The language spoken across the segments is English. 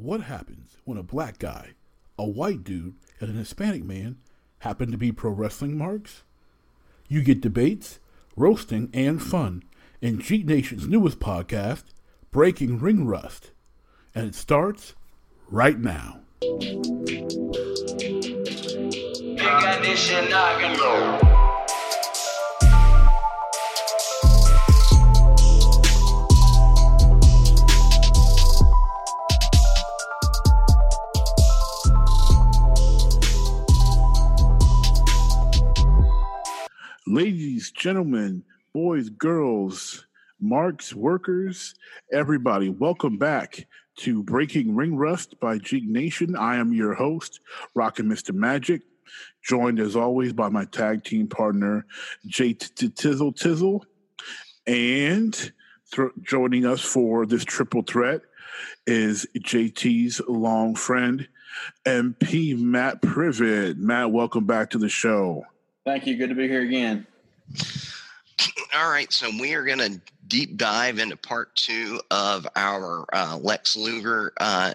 What happens when a black guy, a white dude, and an Hispanic man happen to be pro wrestling marks? You get debates, roasting, and fun in Geek Nation's newest podcast, Breaking Ring Rust. And it starts right now. Ladies, gentlemen, boys, girls, marks, workers, everybody, welcome back to Breaking Ring Rust by Geek Nation. I am your host, Rockin' Mr. Magic, joined as always by my tag team partner, J Tizzle Tizzle, and joining us for this triple threat is JT's long friend, MP Matt Privet. Matt, welcome back to the show. Thank you. Good to be here again. All right, so we are going to deep dive into part two of our uh, Lex Luger uh,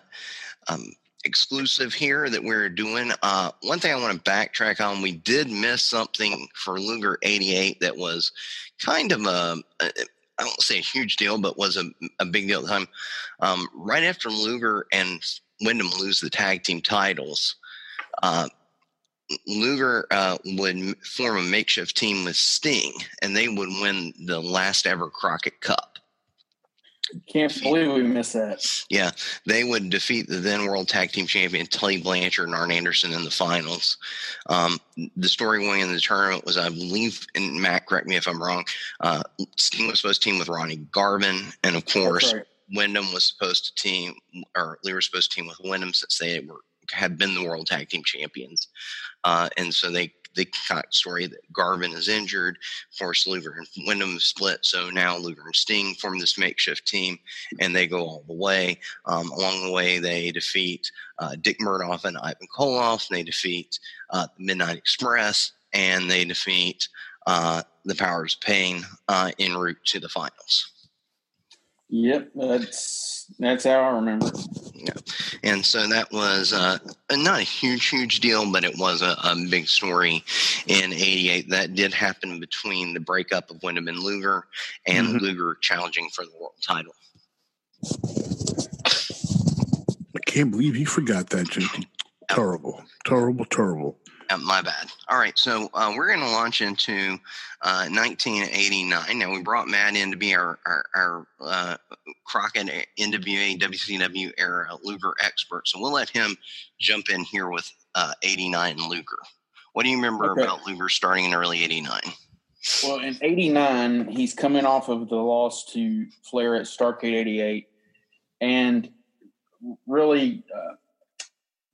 um, exclusive here that we're doing. Uh, one thing I want to backtrack on, we did miss something for Luger 88 that was kind of a, a I don't say a huge deal, but was a, a big deal at the time. Um, right after Luger and Windham lose the tag team titles, uh, Luger uh, would form a makeshift team with Sting, and they would win the last ever Crockett Cup. Can't believe we missed that. Yeah, they would defeat the then World Tag Team Champion Tully Blanchard and Arn Anderson in the finals. Um, the story going in the tournament was, I believe, and Matt, correct me if I'm wrong. Uh, Sting was supposed to team with Ronnie Garvin, and of course, right. Windham was supposed to team, or Lee was supposed to team with Windham since they were had been the World Tag Team Champions. Uh, and so they got story that Garvin is injured, Forrest Luger and Windham split. So now Luger and Sting form this makeshift team, and they go all the way. Um, along the way, they defeat uh, Dick Murdoch and Ivan Koloff. They defeat uh, Midnight Express, and they defeat uh, the Powers of Pain uh, en route to the finals. Yep, that's that's how I remember. Yeah, and so that was uh, not a huge, huge deal, but it was a, a big story in '88. That did happen between the breakup of Windham and Luger, and mm-hmm. Luger challenging for the world title. I can't believe he forgot that, JT. Terrible, terrible, terrible. Uh, my bad. All right, so uh, we're going to launch into uh, 1989. Now we brought Matt in to be our our, our uh, Crockett NWA WCW era Luger expert. So we'll let him jump in here with uh, 89 Luger. What do you remember okay. about Luger starting in early 89? Well, in 89, he's coming off of the loss to Flair at Starcade 88. And really, uh,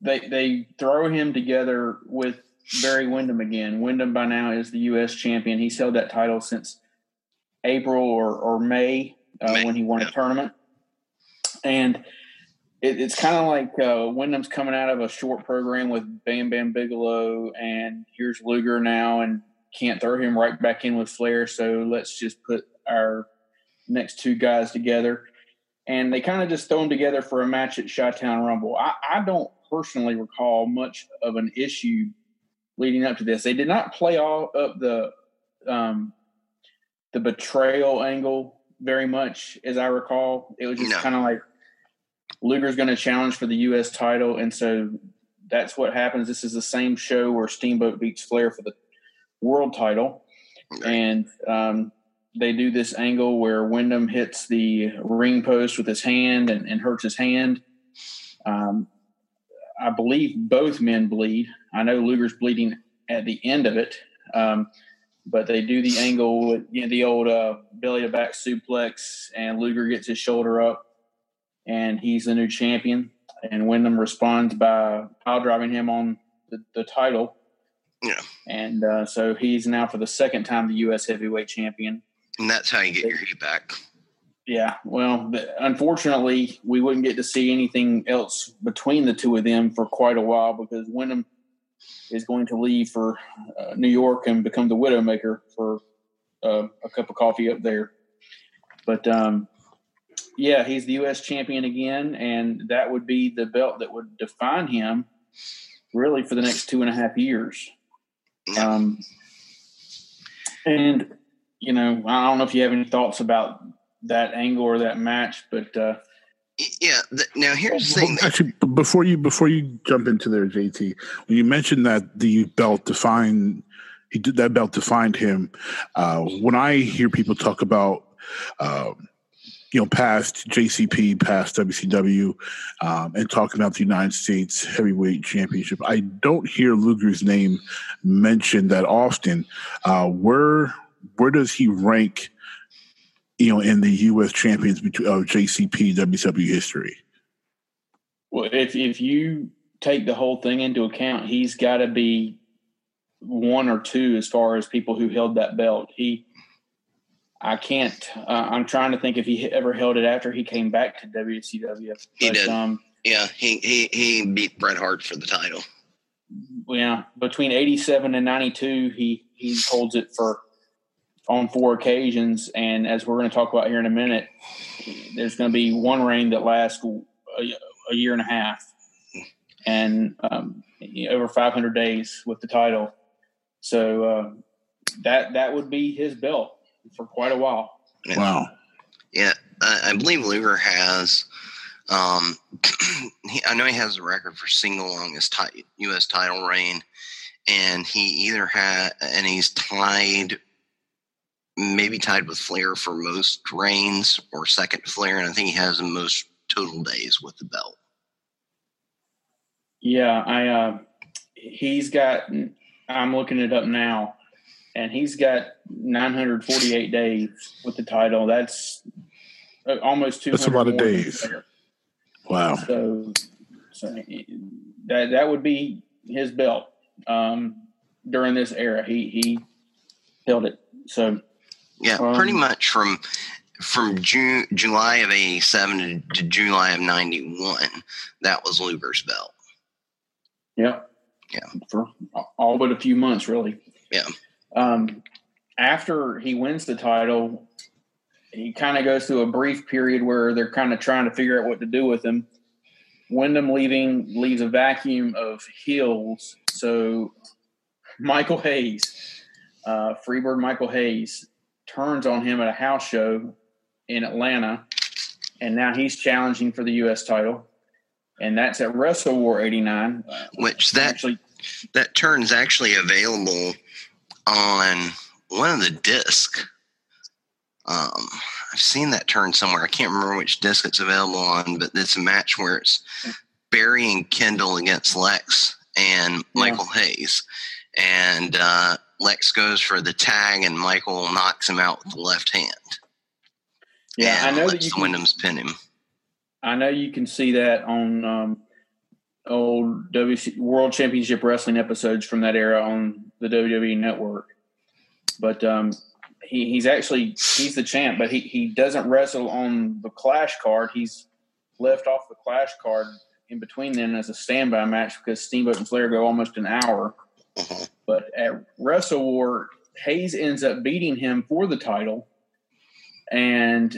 they they throw him together with Barry Windham again. Windham by now is the U.S. champion. He's held that title since April or, or May, uh, May. when he won yeah. a tournament. And it, it's kind of like uh, Windham's coming out of a short program with Bam Bam Bigelow, and here's Luger now, and can't throw him right back in with Flair. So let's just put our next two guys together. And they kind of just throw them together for a match at Chi-Town Rumble. I, I don't personally recall much of an issue leading up to this. They did not play all up the um, the betrayal angle very much, as I recall. It was just no. kind of like Luger's going to challenge for the U.S. title, and so that's what happens. This is the same show where Steamboat beats Flair for the world title, and um, they do this angle where Windham hits the ring post with his hand and, and hurts his hand. Um, I believe both men bleed. I know Luger's bleeding at the end of it, um, but they do the angle with you know, the old uh, belly to back suplex, and Luger gets his shoulder up, and he's the new champion. And Windham responds by pile driving him on the, the title. Yeah. And uh, so he's now for the second time the U.S. heavyweight champion. And that's how you get your heat back. Yeah, well, unfortunately, we wouldn't get to see anything else between the two of them for quite a while because Windham is going to leave for uh, New York and become the Widowmaker for uh, a cup of coffee up there. But um, yeah, he's the U.S. champion again, and that would be the belt that would define him really for the next two and a half years. Um, and you know, I don't know if you have any thoughts about that angle or that match, but uh, yeah. now here's the thing. Actually, before you before you jump into there, JT, when you mentioned that the belt defined, he did that belt defined him. Uh, when I hear people talk about. Um, you know, past JCP, past WCW, um, and talking about the United States Heavyweight Championship. I don't hear Luger's name mentioned that often. Uh, where where does he rank? You know, in the U.S. champions between of JCP WCW history. Well, if if you take the whole thing into account, he's got to be one or two as far as people who held that belt. He I can't. Uh, I'm trying to think if he ever held it after he came back to WCW. But, he did. Um, yeah, he, he he beat Bret Hart for the title. Yeah, between '87 and '92, he he holds it for on four occasions. And as we're going to talk about here in a minute, there's going to be one reign that lasts a, a year and a half, and um, over 500 days with the title. So uh, that that would be his belt for quite a while. Wow. Yeah, I, I believe Luger has. Um, he, I know he has a record for single longest t- U.S. title reign, and he either had and he's tied, maybe tied with Flair for most reigns or second to Flair, and I think he has the most total days with the belt. Yeah, I. Uh, he's got. I'm looking it up now and he's got 948 days with the title. That's uh, almost two. That's a lot of days. Wow. So, so that that would be his belt um, during this era. He he held it. So yeah, um, pretty much from from June July of '87 to, to July of '91. That was Luger's belt. Yeah. Yeah. For all but a few months, really. Yeah. Um, after he wins the title, he kind of goes through a brief period where they're kind of trying to figure out what to do with him. Windham leaving leaves a vacuum of heels. So Michael Hayes, uh, Freebird Michael Hayes, turns on him at a house show in Atlanta, and now he's challenging for the U.S. title, and that's at Wrestle War '89. Which that actually that turn's actually available on one of the disc. Um, I've seen that turn somewhere. I can't remember which disc it's available on, but it's a match where it's Barry and Kendall against Lex and Michael yeah. Hayes. And uh, Lex goes for the tag, and Michael knocks him out with the left hand. Yeah, I know that you can, Windham's pin him. I know you can see that on um, old WC World Championship Wrestling episodes from that era on the WWE Network. But um, he, he's actually he's the champ, but he, he doesn't wrestle on the Clash card. He's left off the Clash card in between then as a standby match because Steamboat and Flair go almost an hour. But at Wrestle War, Hayes ends up beating him for the title, and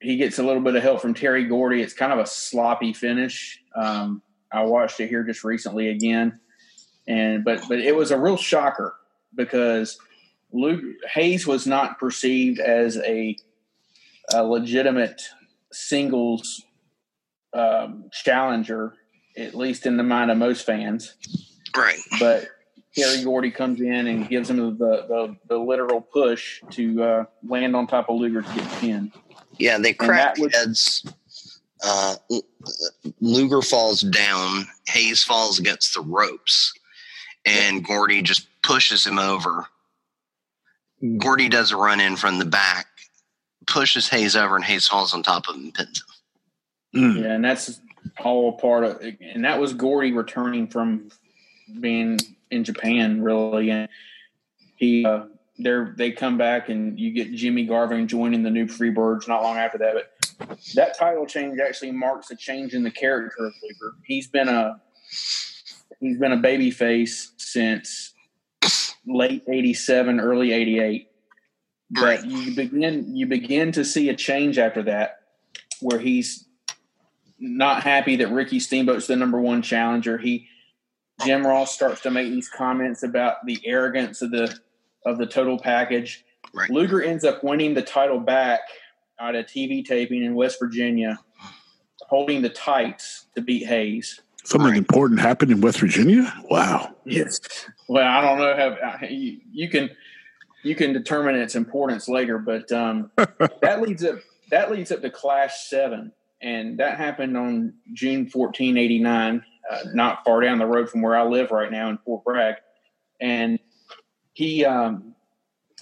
he gets a little bit of help from Terry Gordy. It's kind of a sloppy finish. Um, I watched it here just recently again, and but but it was a real shocker because Luke Hayes was not perceived as a, a legitimate singles um, challenger, at least in the mind of most fans. Right. But Terry Gordy comes in and gives him the the, the literal push to uh, land on top of Luger to get the pin. Yeah, they cracked heads uh, Luger falls down. Hayes falls against the ropes, and Gordy just pushes him over. Gordy does a run in from the back, pushes Hayes over, and Hayes falls on top of him and pins him. Mm. Yeah, and that's all part of. And that was Gordy returning from being in Japan, really. And he, uh, they they come back, and you get Jimmy Garvin joining the new Freebirds not long after that. But that title change actually marks a change in the character of Luger. He's been a he's been a baby face since late '87, early '88. But you begin you begin to see a change after that, where he's not happy that Ricky Steamboat's the number one challenger. He Jim Ross starts to make these comments about the arrogance of the of the total package. Right. Luger ends up winning the title back at a TV taping in West Virginia, holding the tights to beat Hayes. Something Right. important happened in West Virginia. Wow. Yes. Well, I don't know how you, you can you can determine its importance later, but um, that leads up that leads up to Clash Seven, and that happened on June 14, 89, uh, not far down the road from where I live right now in Fort Bragg, and he um,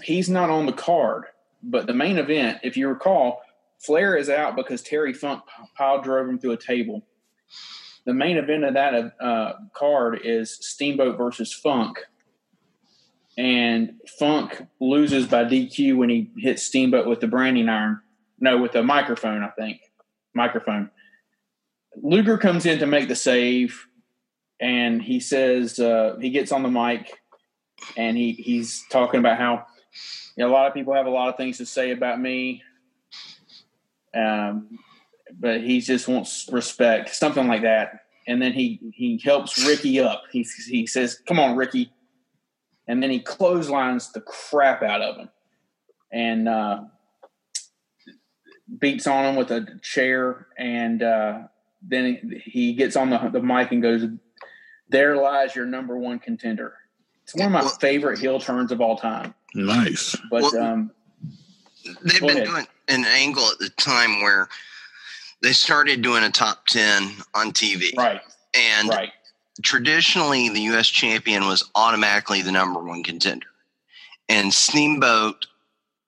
he's not on the card, but the main event, if you recall, Flair is out because Terry Funk pile drove him through a table. The main event of that uh, card is Steamboat versus Funk, and Funk loses by DQ when he hits Steamboat with the branding iron. No, with the microphone, I think. Microphone. Luger comes in to make the save, and he says uh, he gets on the mic, and he he's talking about how you know, a lot of people have a lot of things to say about me, um, but he just wants respect, something like that. And then he he helps Ricky up. He he says, "Come on, Ricky," and then he clotheslines the crap out of him, and uh, beats on him with a chair. And uh, then he gets on the the mic and goes, "There lies your number one contender." It's one of my Well- favorite heel turns of all time. Nice. But Well- um, They've been ahead. doing an angle at the time where they started doing a top 10 on TV. right, And right, traditionally, the U.S. champion was automatically the number one contender. And Steamboat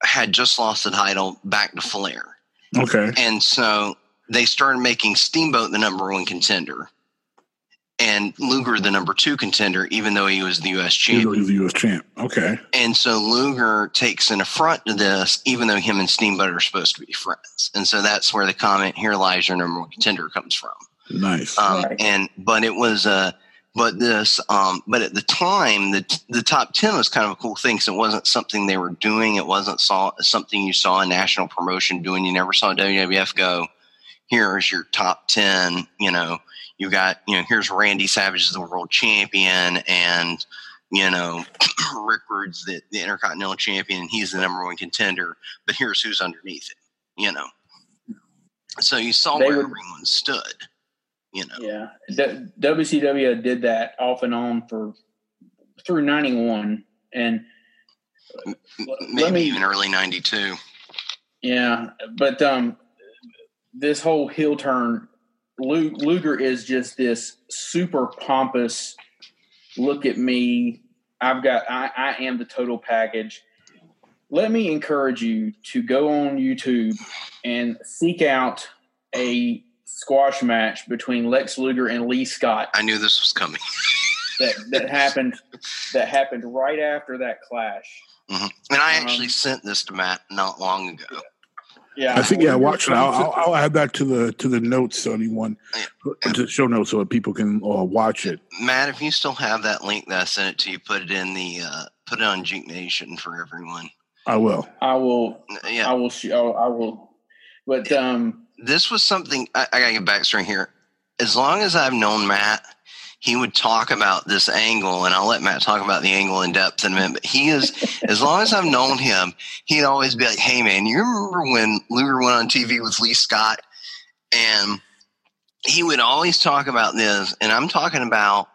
had just lost the title back to Flair. Okay. And so they started making Steamboat the number one contender and Luger the number two contender, even though he was the U.S. Even though champion. he's the U.S. champ. Okay. And so Luger takes an affront to this, even though him and Steamboat are supposed to be friends. And so that's where the comment "Here lies your number one contender" comes from. Nice. Um, Right. And but it was uh, but this um, but at the time the the top ten was kind of a cool thing. So it wasn't something they were doing. It wasn't saw something you saw a national promotion doing. You never saw WWF go. Here's your top ten. You know, you got you know here's Randy Savage is the world champion and. You know, Rick Rude's the, the Intercontinental Champion, and he's the number one contender. But here's who's underneath it You know, so you saw They where would- everyone stood. You know, yeah. D- WCW did that off and on for through '91, and maybe me- even early 92 Yeah, but um, this whole heel turn, Luger is just this super pompous. Look at me! I've got. I, I am the total package. Let me encourage you to go on YouTube and seek out a squash match between Lex Luger and Lee Scott i knew this was coming that that happened that happened right after that clash. Mhm. and i Um, actually sent this to matt not long ago Yeah, I think yeah. Watch it. I'll, I'll, I'll add that to the to the notes so anyone Yeah. to show notes so that people can uh, watch it. matt if you still have that link that i sent it to you put it in the uh put it on Geek nation for everyone I will. I will. yeah I will. sh- I will- I will. But um, this was something I, I gotta get backstory here. As long as I've known Matt, he would talk about this angle, and I'll let Matt talk about the angle in depth in a minute. But he is, as long as I've known him, he'd always be like, "Hey, man, you remember when Luger went on TV with Lee Scott?" And he would always talk about this, and I'm talking about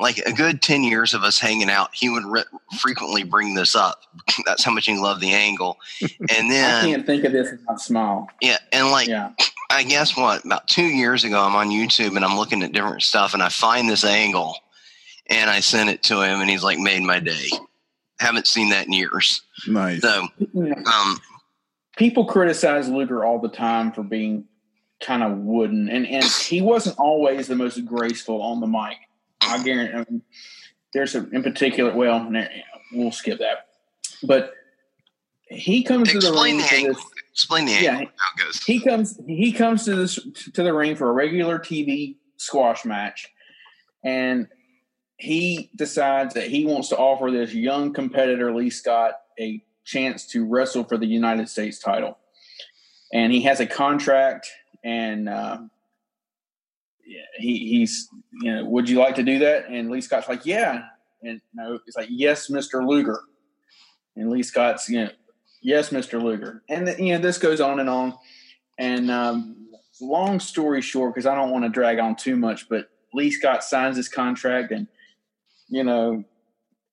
like a good 10 years of us hanging out he would re- frequently bring this up that's how much he loved the angle and then I can't think of this and not smile. yeah and like Yeah, I guess what about two years ago, I'm on YouTube and I'm looking at different stuff, and I find this angle, and I sent it to him, and he's like, "Made my day." Haven't seen that in years. Nice. So, um, people criticize Luger all the time for being kind of wooden, and and he wasn't always the most graceful on the mic. I guarantee. I mean, there's a, in particular. Well, we'll skip that. But he comes to the ring the this. Explain the Yeah. angle. How it goes. he comes he comes to this to the ring for a regular TV squash match, and he decides that he wants to offer this young competitor Lee Scott a chance to wrestle for the United States title, and he has a contract and uh, he, he's you know, would you like to do that? And Lee Scott's like, yeah, and you no, it's like, yes, Mister Luger, and Lee Scott's you know, yes, Mister Luger, and the, you know this goes on and on, and um, long story short, because I don't want to drag on too much, but Lee Scott signs his contract, and you know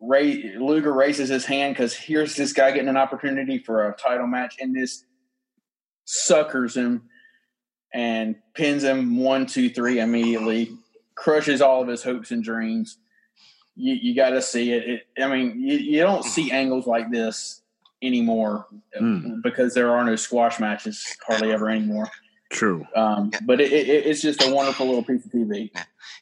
Ray Luger raises his hand because here's this guy getting an opportunity for a title match, and this suckers him and pins him one, two, three immediately, crushes all of his hopes and dreams. You, you got to see it. it. I mean, you, you, don't see angles like this anymore mm. because there are no squash matches hardly ever anymore. True. Um, but it, it, it's just a wonderful little piece of TV.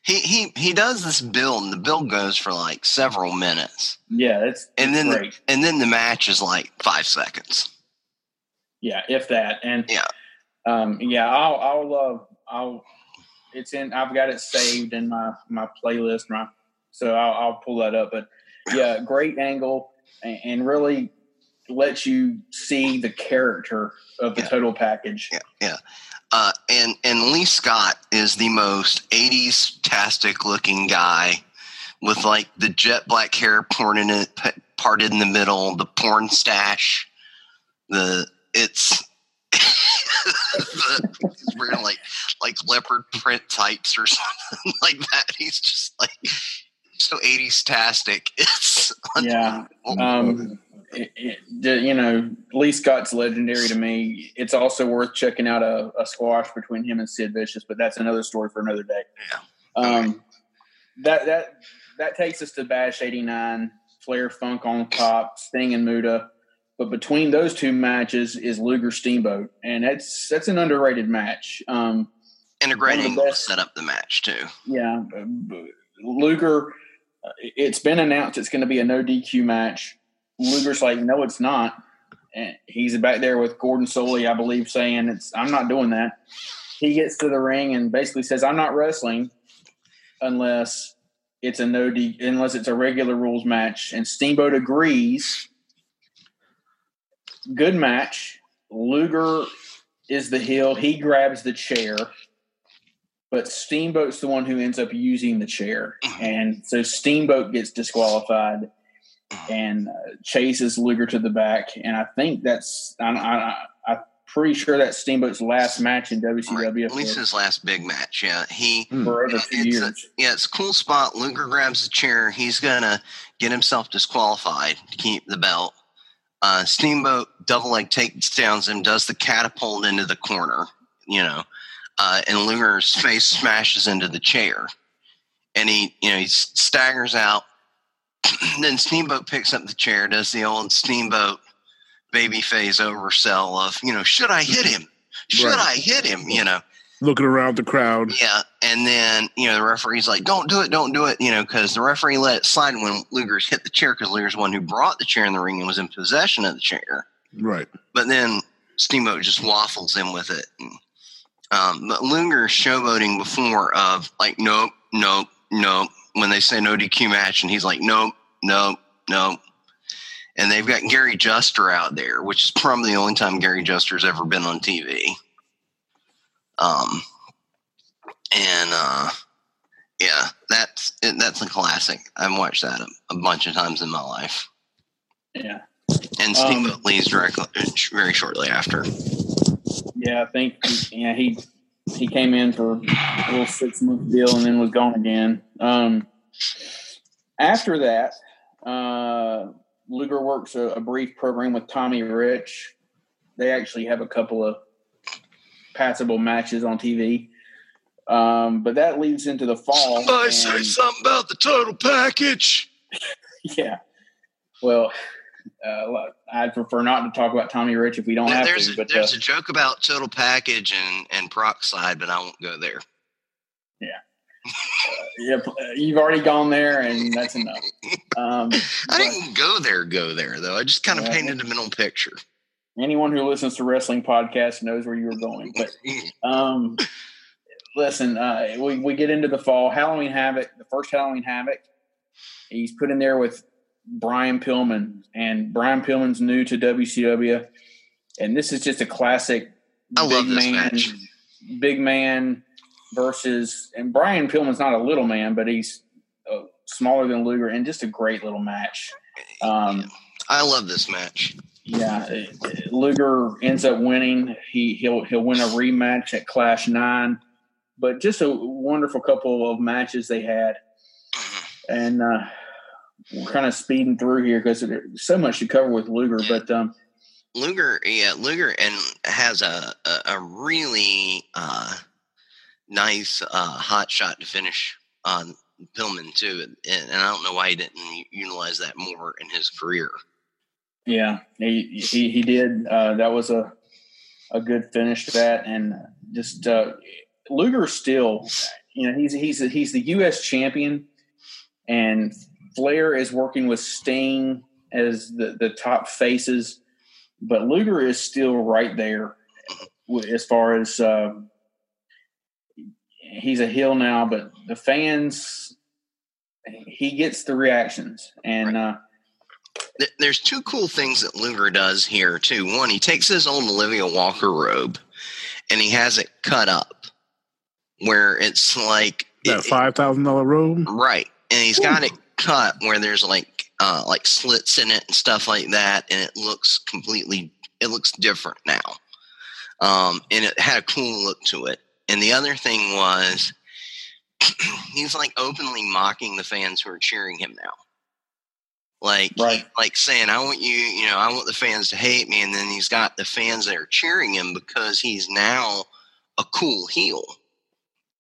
He he he does this build, and the build goes for like several minutes. Yeah, it's and then great. The, and then the match is like five seconds. Yeah, if that. And yeah, um, yeah, I'll I'll uh, I'll it's in. I've got it saved in my my playlist, my so I'll, I'll pull that up. But yeah, great angle and, and really lets you see the character of the Yeah. total package. yeah, yeah. Uh, and and Lee Scott is the most '80s tastic looking guy with like the jet black hair poured in it, parted in the middle, the porn stash. The it's he's wearing like like leopard print tights or something like that. He's just like so '80s tastic. It's Yeah. Um, it, it, you know, Lee Scott's legendary to me. It's also worth checking out a, a squash between him and Sid Vicious, but that's another story for another day. Yeah. Um, that that that takes us to Bash '89. Flair Funk on top, Sting and Muta. But between those two matches is Luger Steamboat, and that's that's an underrated match. Um, and a great one of the angle to best- set up the match too. yeah, Luger. uh, It's been announced it's going to be a no DQ match. Luger's like, no, it's not. And he's back there with Gordon Solie, I believe, saying it's I'm not doing that. He gets to the ring and basically says, I'm not wrestling unless it's a no D unless it's a regular rules match. And Steamboat agrees. Good match. Luger is the heel. He grabs the chair but Steamboat's the one who ends up using the chair, mm-hmm. and so Steamboat gets disqualified mm-hmm. and uh, chases Luger to the back. And I think that's I, I, I'm pretty sure that's Steamboat's last match in Right. WCW At least his last big match. Yeah, he. Hmm. for over Yeah, two it's a- years. Yeah, it's a cool spot. Luger grabs the chair. He's gonna get himself disqualified to keep the belt. Uh, Steamboat double leg takedowns him, does the catapult into the corner. You know, uh, and Luger's face smashes into the chair, and he, you know, he staggers out. then Steamboat picks up the chair, does the old Steamboat baby face oversell of, you know, should I hit him? Should Right. I hit him? You know, Looking around the crowd. yeah, and then you know the referee's like, "Don't do it, don't do it," you know, because the referee let it slide when Luger's hit the chair because Luger's the one who brought the chair in the ring and was in possession of the chair. Right. But then Steamboat just waffles in with it. Um, but Luger's showboating before of like, nope, nope, nope. When they say no DQ match, and he's like, nope, nope, nope. And they've got Gary Juster out there, which is probably the only time Gary Juster's ever been on TV. Um, and uh, yeah, that's it, that's a classic. I've watched that a, a bunch of times in my life. Yeah, And Um, Steamboat leaves directly, very shortly after. yeah. I think yeah he he came in for a little six month deal and then was gone again. Um, after that, uh, Luger works a, a brief program with Tommy Rich. They actually have a couple of passable matches on TV. Um, but that leads into the fall. Somebody say something about the total package. yeah. Well, uh, I'd prefer not to talk about Tommy Rich if we don't have there's to. a, But there's uh, a joke about total package and and peroxide, but I won't go there. yeah, uh, you've already gone there, and that's enough. Um, I but didn't go there, go there though. I just kind of Yeah. painted a mental picture. Anyone who listens to wrestling podcasts knows where you were going. But um, listen, uh, we we get into the fall. Halloween Havoc, the first Halloween Havoc. He's put in there with Brian Pillman, and Brian Pillman's new to WCW, and this is just a classic. I love big this match. big man versus and Brian Pillman's not a little man, but he's uh, smaller than Luger, and just a great little match. Um, I love this match. Yeah, Luger ends up winning. He he'll he'll win a rematch at Clash Nine, but just a wonderful couple of matches they had, and uh, we're kind of speeding through here because there's so much to cover with Luger. But um, Luger, yeah, Luger, and has a a, a really uh, nice uh, hot shot to finish on Pillman too, and, and I don't know why he didn't utilize that more in his career. Yeah, he he, he did. Uh, that was a a good finish to that, and just uh, Luger still, you know, he's he's he's the U.S. champion, and Flair is working with Sting as the the top faces, but Luger is still right there as far as uh, he's a heel now, but the fans he gets the reactions, and right. uh, there's two cool things that Luger does here too. One, he takes his old Olivia Walker robe and he has it cut up where it's like that five thousand dollar robe, right? And he's got it cut where there's like uh, like slits in it and stuff like that, and it looks completely it looks different now. Um, and it had a cool look to it. And the other thing was he's like openly mocking the fans who are cheering him now like right. like saying i want you you know i want the fans to hate me and then he's got the fans that are cheering him because he's now a cool heel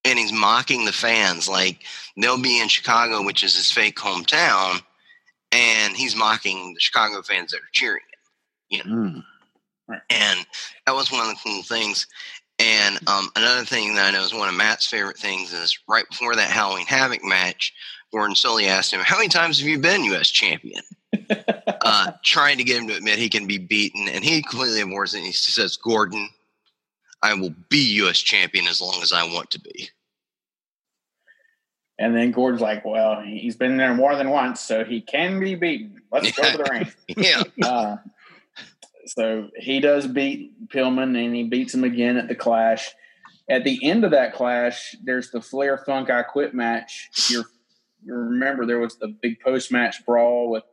and he's mocking the fans like they'll be in chicago which is his fake hometown and he's mocking the chicago fans that are cheering him you know mm. right. and that was one of the cool things and um, another thing that I know is one of Matt's favorite things is right before that Halloween Havoc match, Gordon Solie asked him, How many times have you been U.S. champion? uh, trying to get him to admit he can be beaten. And he completely ignores it. And he says, Gordon, I will be U.S. champion as long as I want to be. And then Gordon's like, Well, he's been there more than once, so he can be beaten. Let's go to the ring. yeah. Uh, so he does beat Pillman and he beats him again at the clash. At the end of that clash, there's the Flair Funk I Quit match. You're remember there was the big post match brawl with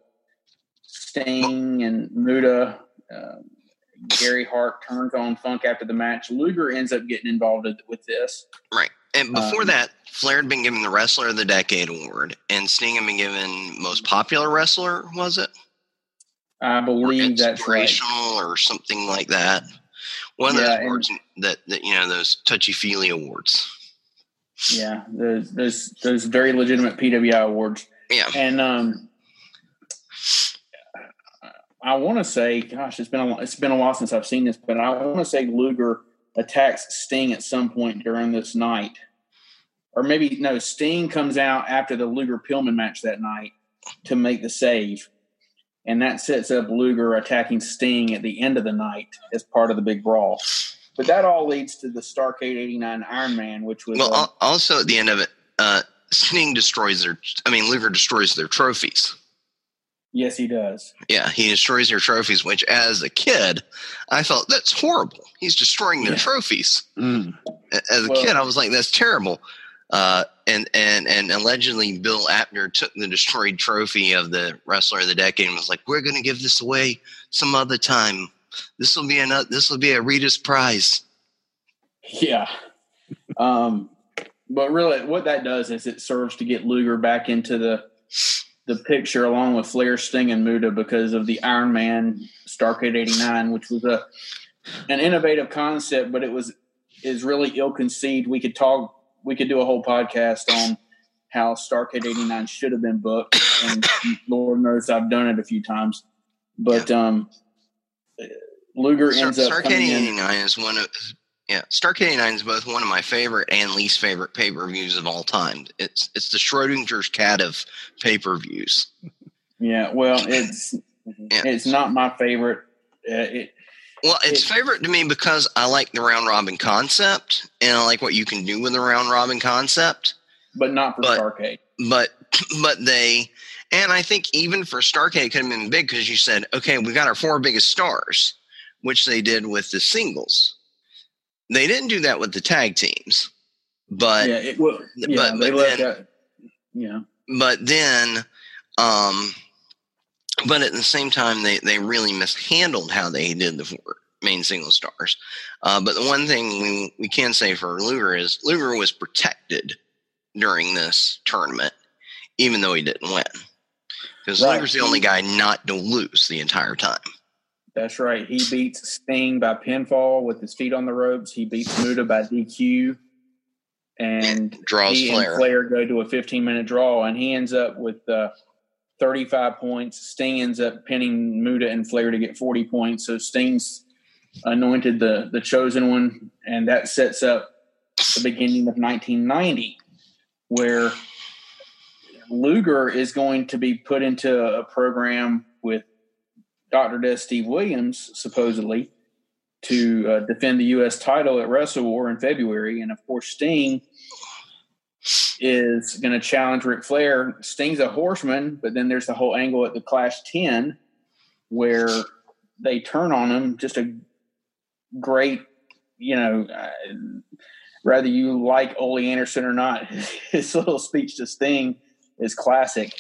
Sting and Muta. Uh, Gary Hart turns on Funk after the match. Luger ends up getting involved with this. Right. And before um, that, Flair had been given the Wrestler of the Decade award, and Sting had been given Most Popular Wrestler, was it? I believe that's right. or something like that. One of yeah, those awards that, that, you know, those touchy feely awards. Yeah, those those those very legitimate PWI awards. Yeah, and um, I want to say, gosh, it's been a it's been a while since I've seen this, but I want to say Luger attacks Sting at some point during this night, or maybe no, Sting comes out after the Luger Pillman match that night to make the save, and that sets up Luger attacking Sting at the end of the night as part of the big brawl. But that all leads to the Starcade '89 Iron Man, which was well. Uh, also, at the end of it, uh, Sting destroys their. I mean, Luger destroys their trophies. Yes, he does. Yeah, he destroys their trophies. Which, as a kid, I felt that's horrible. He's destroying their yeah. trophies. Mm. As a well, kid, I was like, that's terrible. Uh, and and and allegedly, Bill Apter took the destroyed trophy of the Wrestler of the Decade and was like, "We're going to give this away some other time." This will be another. This will be a Rita's prize. Yeah, um, but really, what that does is it serves to get Luger back into the the picture along with Flair, Sting, and Muta because of the Iron Man Starcade '89, which was a an innovative concept, but it was is really ill conceived. We could talk. We could do a whole podcast on how Starcade '89 should have been booked, and Lord knows I've done it a few times. But yeah. um, Luger ends Star- up. Starcade '89 is one of yeah. Starcade '89 is both one of my favorite and least favorite pay per views of all time. It's it's the Schrodinger's cat of pay per views. Yeah, well, it's yeah. it's not my favorite. Uh, it, well, it's it, favorite to me because I like the round robin concept and I like what you can do with the round robin concept. But not for but, Starcade. But but they and I think even for Starcade it could have been big because you said, okay, we got our four biggest stars which they did with the singles. they didn't do that with the tag teams, but yeah, it, well, yeah, but, but then, that. Yeah, but then um but at the same time they they really mishandled how they did the four main single stars uh, but the one thing we, we can say for luger is luger was protected during this tournament even though he didn't win because Right. luger's the only guy not to lose the entire time that's right. He beats Sting by pinfall with his feet on the ropes. He beats Muta by DQ, and draws he flair and Flair go to a 15 minute draw, and he ends up with uh, 35 points. Sting ends up pinning Muta and Flair to get 40 points. So Sting's anointed the the chosen one, and that sets up the beginning of 1990, where Luger is going to be put into a program with Dr. Death Steve Williams, supposedly, to uh, defend the U.S. title at Wrestle War in February. And of course, Sting is going to challenge Ric Flair. Sting's a horseman, but then there's the whole angle at the Clash 10 where they turn on him. Just a great, you know, uh, whether you like Ole Anderson or not, his little speech to Sting is classic.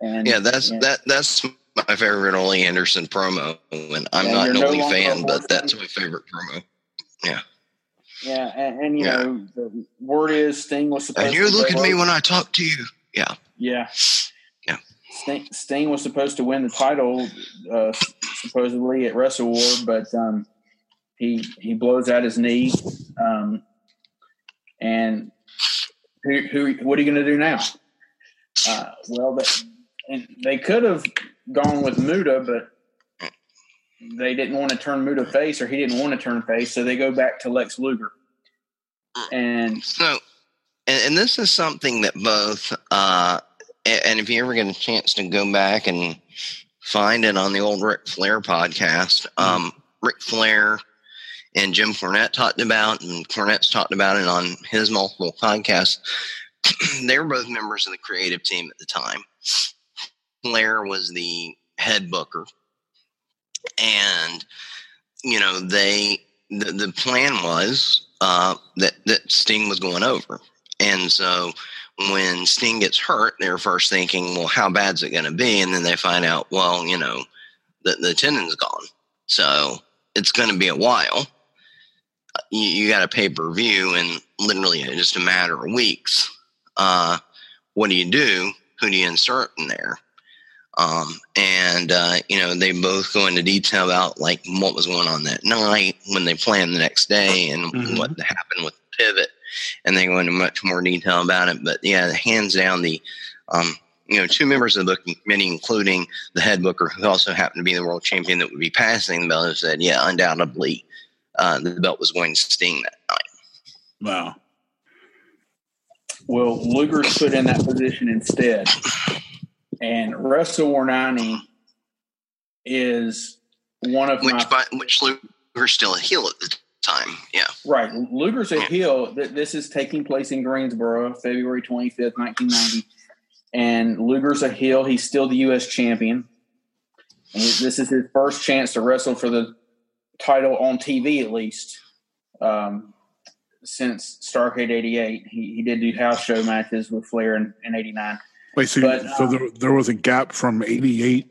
And yeah that's yeah. that that's my favorite Ole Anderson promo and i'm Yeah, not an no Ole fan but that's my favorite promo Yeah, and, and you Yeah. know, the word is Sting was supposed and you to look at me when i talk to you yeah Yeah. Yeah. Sting, Sting was supposed to win the title uh, supposedly at Wrestle War, but um, he he blows out his knee. Um, and who, who what are you going to do now? Uh, well, they, and they could have gone with Muta, but they didn't want to turn Muta face, or he didn't want to turn face, so they go back to Lex Luger. And So, and, and this is something that both, uh, a- and if you ever get a chance to go back and find it on the old Ric Flair podcast, um, Ric Flair and Jim Cornette talked about, and Cornette's talked about it on his multiple podcasts. they were both members of the creative team at the time. Flair was the head booker, and you know they the, the plan was uh, that that Sting was going over, and so when Sting gets hurt, they're first thinking, well, how bad's it going to be? And then they find out, well, you know, the the tendon's gone, so it's going to be a while. You, you got a pay per view, in literally just a matter of weeks. Uh, what do you do? Who do you insert in there? Um, and uh, you know they both go into detail about like what was going on that night when they planned the next day and Mhm. what happened with the pivot, and they go into much more detail about it. But yeah, hands down, the um, you know two members of the booking committee, including the head booker, who also happened to be the world champion that would be passing the belt, said, yeah, undoubtedly, uh, the belt was going to Sting that night. Wow. Well, Luger's put in that position instead. And Wrestle War 90 is one of my Which, by, which Luger's still a heel at the time. Yeah. right. Luger's a heel. Th- This is taking place in Greensboro, February 25th, 1990. And Luger's a heel. He's still the U.S. champion. And this is his first chance to wrestle for the title on TV, at least, um, since Starcade 88. He, he did do house show matches with Flair in, in 89. Wait, so, But, so um, there, there was a gap from 88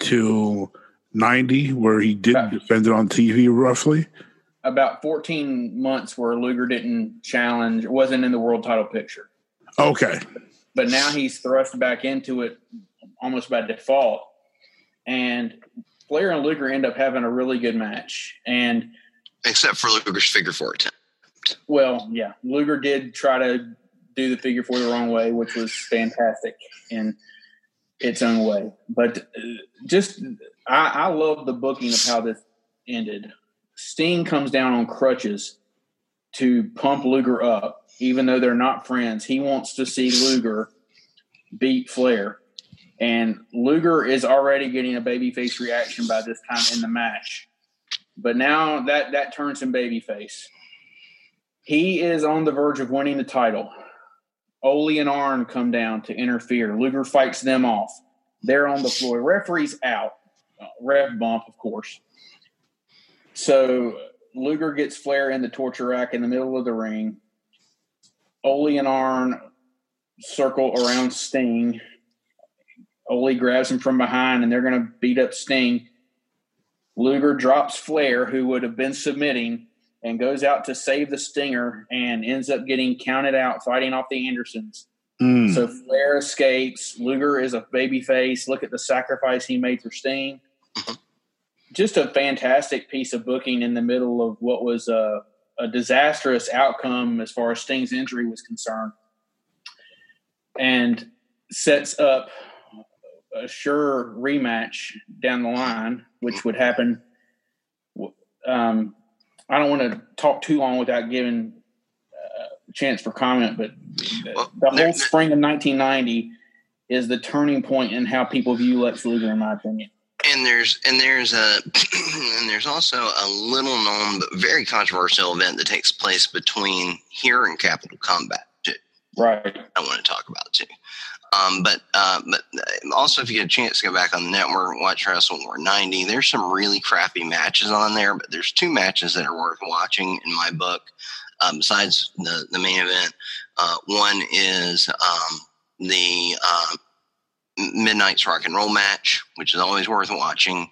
to 90 where he didn't Yeah. defend it on TV roughly? about 14 months where Luger didn't challenge, wasn't in the world title picture. Okay. But now he's thrust back into it almost by default. And Flair and Luger end up having a really good match. And Except for Luger's figure four attempt. Well, yeah, Luger did try to do the figure four the wrong way, which was fantastic in its own way. But uh, just, I, I love the booking of how this ended. Sting comes down on crutches to pump Luger up, even though they're not friends. He wants to see Luger beat Flair. And Luger is already getting a babyface reaction by this time in the match. But now that that turns him babyface. He is on the verge of winning the title. Ole and Arn come down to interfere. Luger fights them off. They're on the floor. Referee's out. Uh, ref bump, of course. So Luger gets Flair in the torture rack in the middle of the ring. Ole and Arn circle around Sting. Ole grabs him from behind, and they're going to beat up Sting. Luger drops Flair, who would have been submitting, and goes out to save the Stinger and ends up getting counted out fighting off the Andersons. Mm. So Flair escapes. Luger is a babyface. Look at the sacrifice he made for Sting. Just a fantastic piece of booking in the middle of what was a, a disastrous outcome as far as Sting's injury was concerned. And sets up a sure rematch down the line, which would happen. Um, I don't want to talk too long without giving uh, a chance for comment, but the, Well, the whole spring of 1990 is the turning point in how people view Lex Luger, in my opinion. and there's and there's a and there's also a little known but very controversial event that takes place between here and Capital Combat too. Right. I want to talk about too. Um, but uh, but also, if you get a chance to go back on the network and watch Wrestle War '90, there's some really crappy matches on there. But there's two matches that are worth watching in my book. Um, besides the the main event, uh, one is um, the uh, Midnight's Rock and Roll match, which is always worth watching.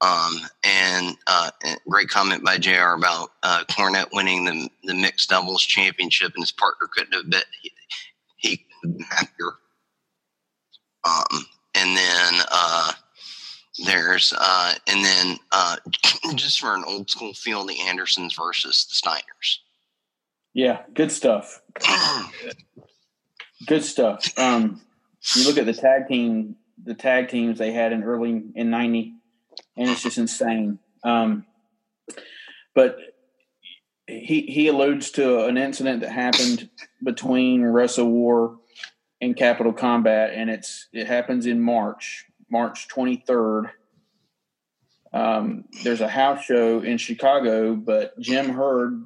Um, and uh, great comment by Jr. about uh, Cornette winning the the mixed doubles championship, and his partner couldn't have been he, he happier. Um, and then uh, there's uh, and then uh, just for an old school feel, the Andersons versus the Steiners. Yeah. Good stuff. Good stuff. Um, you look at the tag team, the tag teams they had in early in '90, and it's just insane. Um, but he he alludes to an incident that happened between Wrestle War and Capital Combat, and it's it happens in March, March 23rd. Um, there's a house show in Chicago, but Jim Herd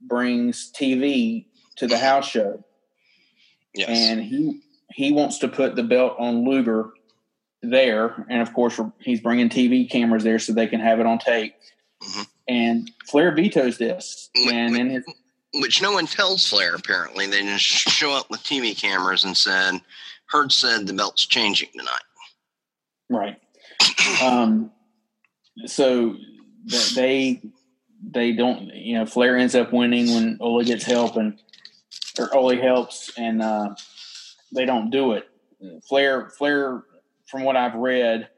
brings TV to the house show Yes. and he he wants to put the belt on Luger there, and of course he's bringing TV cameras there so they can have it on tape. Mhm. And Flair vetoes this, and in his which no one tells Flair apparently. They just show up with TV cameras and said, Herd said the belt's changing tonight. right. Um, so they they don't you know Flair ends up winning when Ole gets help and or Ole helps and uh, they don't do it. Flair Flair from what I've read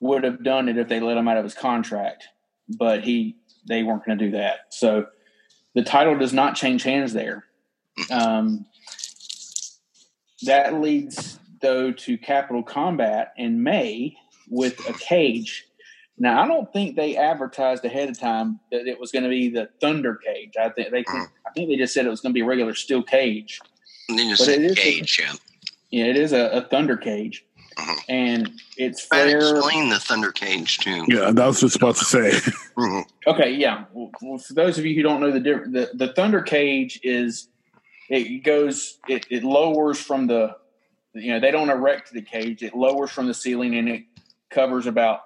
would have done it if they let him out of his contract, but he they weren't going to do that. So the title does not change hands there. Um, that leads though to Capital Combat in May with a cage. Now I don't think they advertised ahead of time that it was going to be the Thunder cage. I think they Mm. I think they just said it was going to be a regular steel cage. And just But said is- cage, yeah. Yeah, it is a, a Thunder cage, Mhm. and it's I Flair. explain the Thunder Cage too. Yeah, that was just about to say. Mhm. Okay, yeah. Well, well, for those of you who don't know the difference, the, the Thunder cage is it goes it, it lowers from the you know they don't erect the cage it lowers from the ceiling and it covers about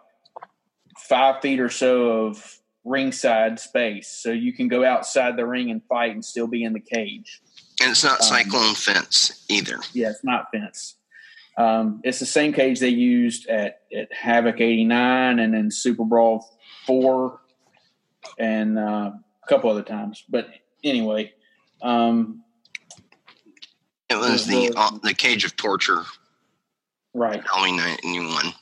five feet or so of ringside space so you can go outside the ring and fight and still be in the cage And it's not Um, cyclone fence either. yeah it's not fence um, it's the same cage they used at, at havoc 89 and then super brawl 4 and uh, a couple other times but anyway um, It was the- the uh, the cage of torture, right Halloween '91.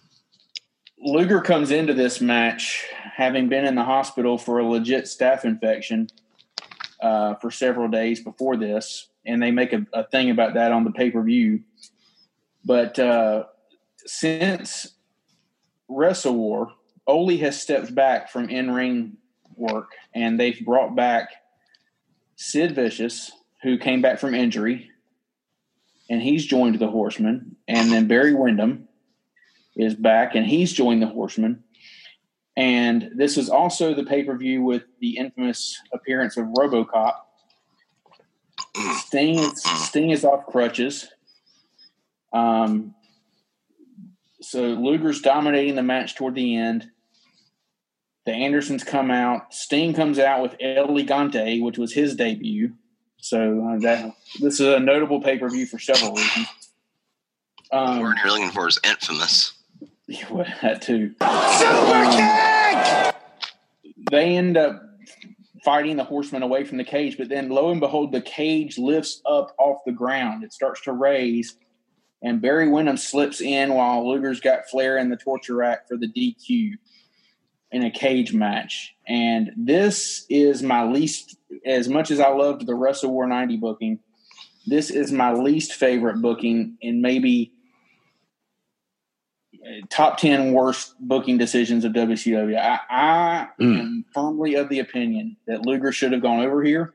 Luger comes into this match having been in the hospital for a legit staph infection uh, for several days before this, and they make a, a thing about that on the pay per view. But uh, since Wrestle War, Ole has stepped back from in ring work, and they've brought back Sid Vicious, who came back from injury, and he's joined the Horsemen, and then Barry Windham is back and he's joined the Horsemen. And this is also the pay per view with the infamous appearance of RoboCop. Sting Sting is off crutches. Um, so Luger's dominating the match toward the end. The Andersons come out. Sting comes out with El Gigante, which was his debut. So uh, that this is a notable pay per view for several reasons. Um, the word you're looking for is infamous. Yeah, well, that too. Super kick. They end up fighting the horseman away from the cage, but then lo and behold, the cage lifts up off the ground. It starts to raise, and Barry Windham slips in while Luger's got Flair in the torture rack for the DQ in a cage match. And this is my least, as much as I loved the Wrestle War 90 booking, this is my least favorite booking and maybe top 10 worst booking decisions of WCW. I, I mm. am firmly of the opinion that Luger should have gone over here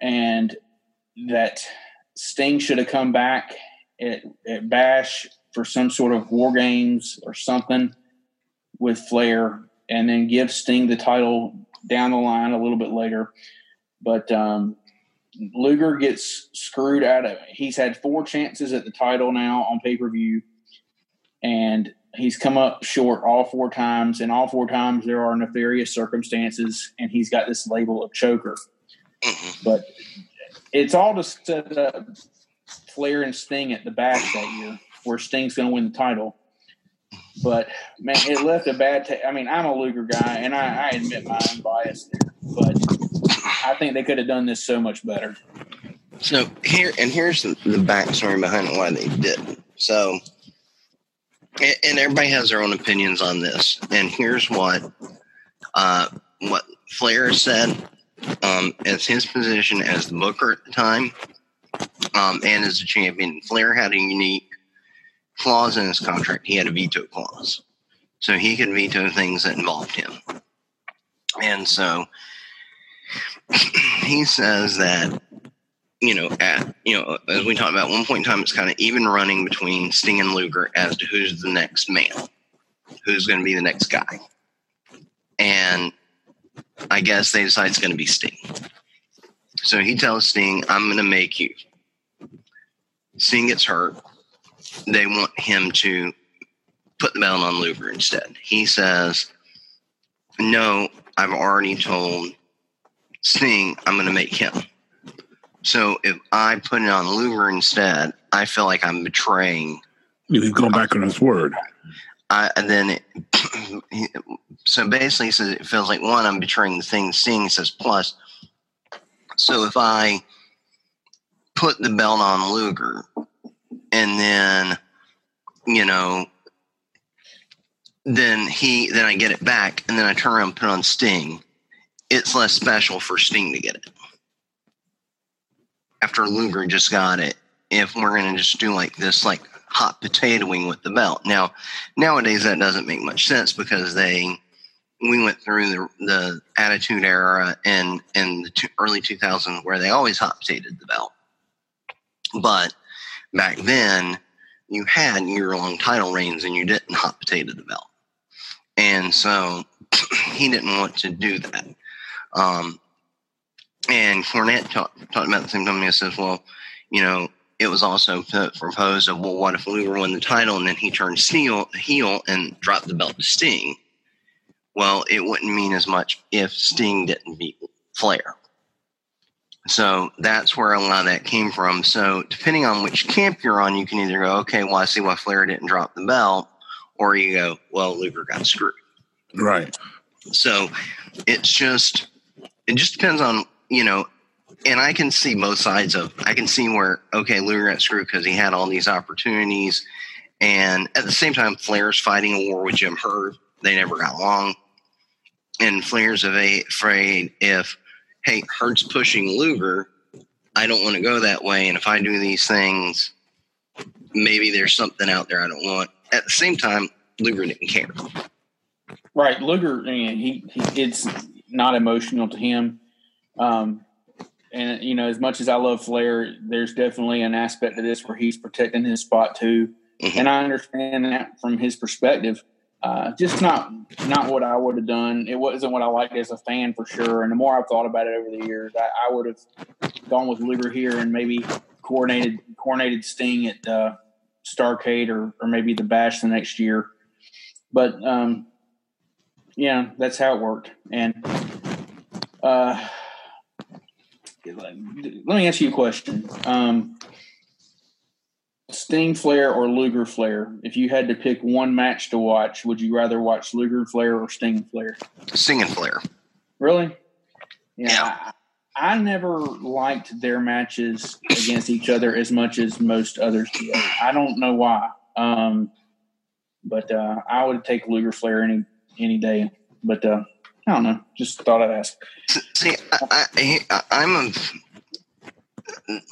and that Sting should have come back at, at Bash for some sort of war games or something with Flair and then give Sting the title down the line a little bit later. But um, Luger gets screwed out of it. He's had four chances at the title now on pay per view and he's come up short all four times, and all four times there are nefarious circumstances, and he's got this label of choker. Mm-hmm. But it's all to set up Flair and Sting at the back that year, where Sting's going to win the title. But man, it left a bad. I mean, I'm a Luger guy, and I, I admit my own bias there, but I think they could have done this so much better. So here, and here's the, the backstory behind why they didn't. So and, everybody has their own opinions on this. And here's what uh, what Flair said um, as his position as the booker at the time um, and as a champion. Flair had a unique clause in his contract. He had a veto clause, so he could veto things that involved him. And so he says that you know, at you know, as we talked about, one point in time, it's kind of even running between Sting and Luger as to who's the next man, who's going to be the next guy, and I guess they decide it's going to be Sting. So he tells Sting, "I'm going to make you." Sting gets hurt. They want him to put the belt on Luger instead. He says, "No, I've already told Sting I'm going to make him." So if I put it on Luger instead, I feel like I'm betraying. He's going back on his word. I, and then, it, so basically, he says it feels like one, I'm betraying the thing. Seeing says plus. So if I put the belt on Luger, and then, you know, then he, then I get it back, and then I turn around and put on Sting. It's less special for Sting to get it after Luger just got it if we're going to just do like this, like hot potatoing with the belt. Now, nowadays that doesn't make much sense because they we went through the, the attitude era and in the early 2000s where they always hot potatoed the belt. But back then, you had year long title reigns and you didn't hot potato the belt. And so he didn't want to do that. Um, and Cornette talked talk about the same time. He says, well, you know, it was also proposed of, well, what if Luger won the title and then he turned heel, heel and dropped the belt to Sting? Well, it wouldn't mean as much if Sting didn't beat Flair. So that's where a lot of that came from. So depending on which camp you're on, you can either go, okay, well, I see why Flair didn't drop the belt, or you go, well, Luger got screwed. Right. So it's just, it just depends on you know, and I can see both sides of. I can see where okay, Luger got screwed because he had all these opportunities, and at the same time, Flair's fighting a war with Jim Herd. They never got along, and Flair's afraid if hey Herd's pushing Luger, I don't want to go that way, and if I do these things, maybe there's something out there I don't want. At the same time, Luger didn't care. Right, Luger. I mean, he, he it's not emotional to him um, and you know, as much as I love Flair, there's definitely an aspect of this where he's protecting his spot too, mm-hmm. and I understand that from his perspective. Uh, just not not what I would have done. It wasn't what I liked as a fan for sure. And the more I've thought about it over the years, I, I would have gone with Luger here and maybe coordinated coordinated Sting at uh, Starcade or or maybe the Bash the next year. But um, yeah, that's how it worked. And uh, let me ask you a question. Um, Sting Flair or Luger Flair? If you had to pick one match to watch, would you rather watch Luger Flair or Sting Flair? Sting and Flair. Really? Yeah. yeah. I, I, never liked their matches against each other as much as most others did. I don't know why. Um, but uh, I would take Luger Flair any any day. But uh, I don't know. Just thought I'd ask. See, I, I, am a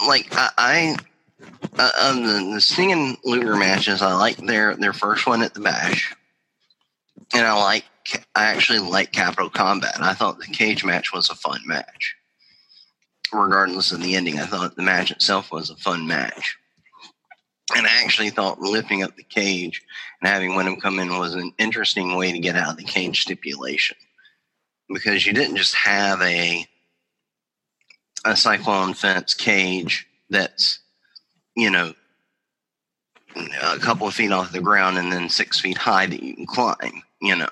like I, I uh, of the, the Sting and Luger matches, I like their their first one at the Bash, and I like I actually like Capital Combat. I thought the cage match was a fun match, regardless of the ending. I thought the match itself was a fun match, and I actually thought lifting up the cage and having Windham come in was an interesting way to get out of the cage stipulation because you didn't just have a a cyclone fence cage that's you know, a couple of feet off the ground and then six feet high that you can climb, you know.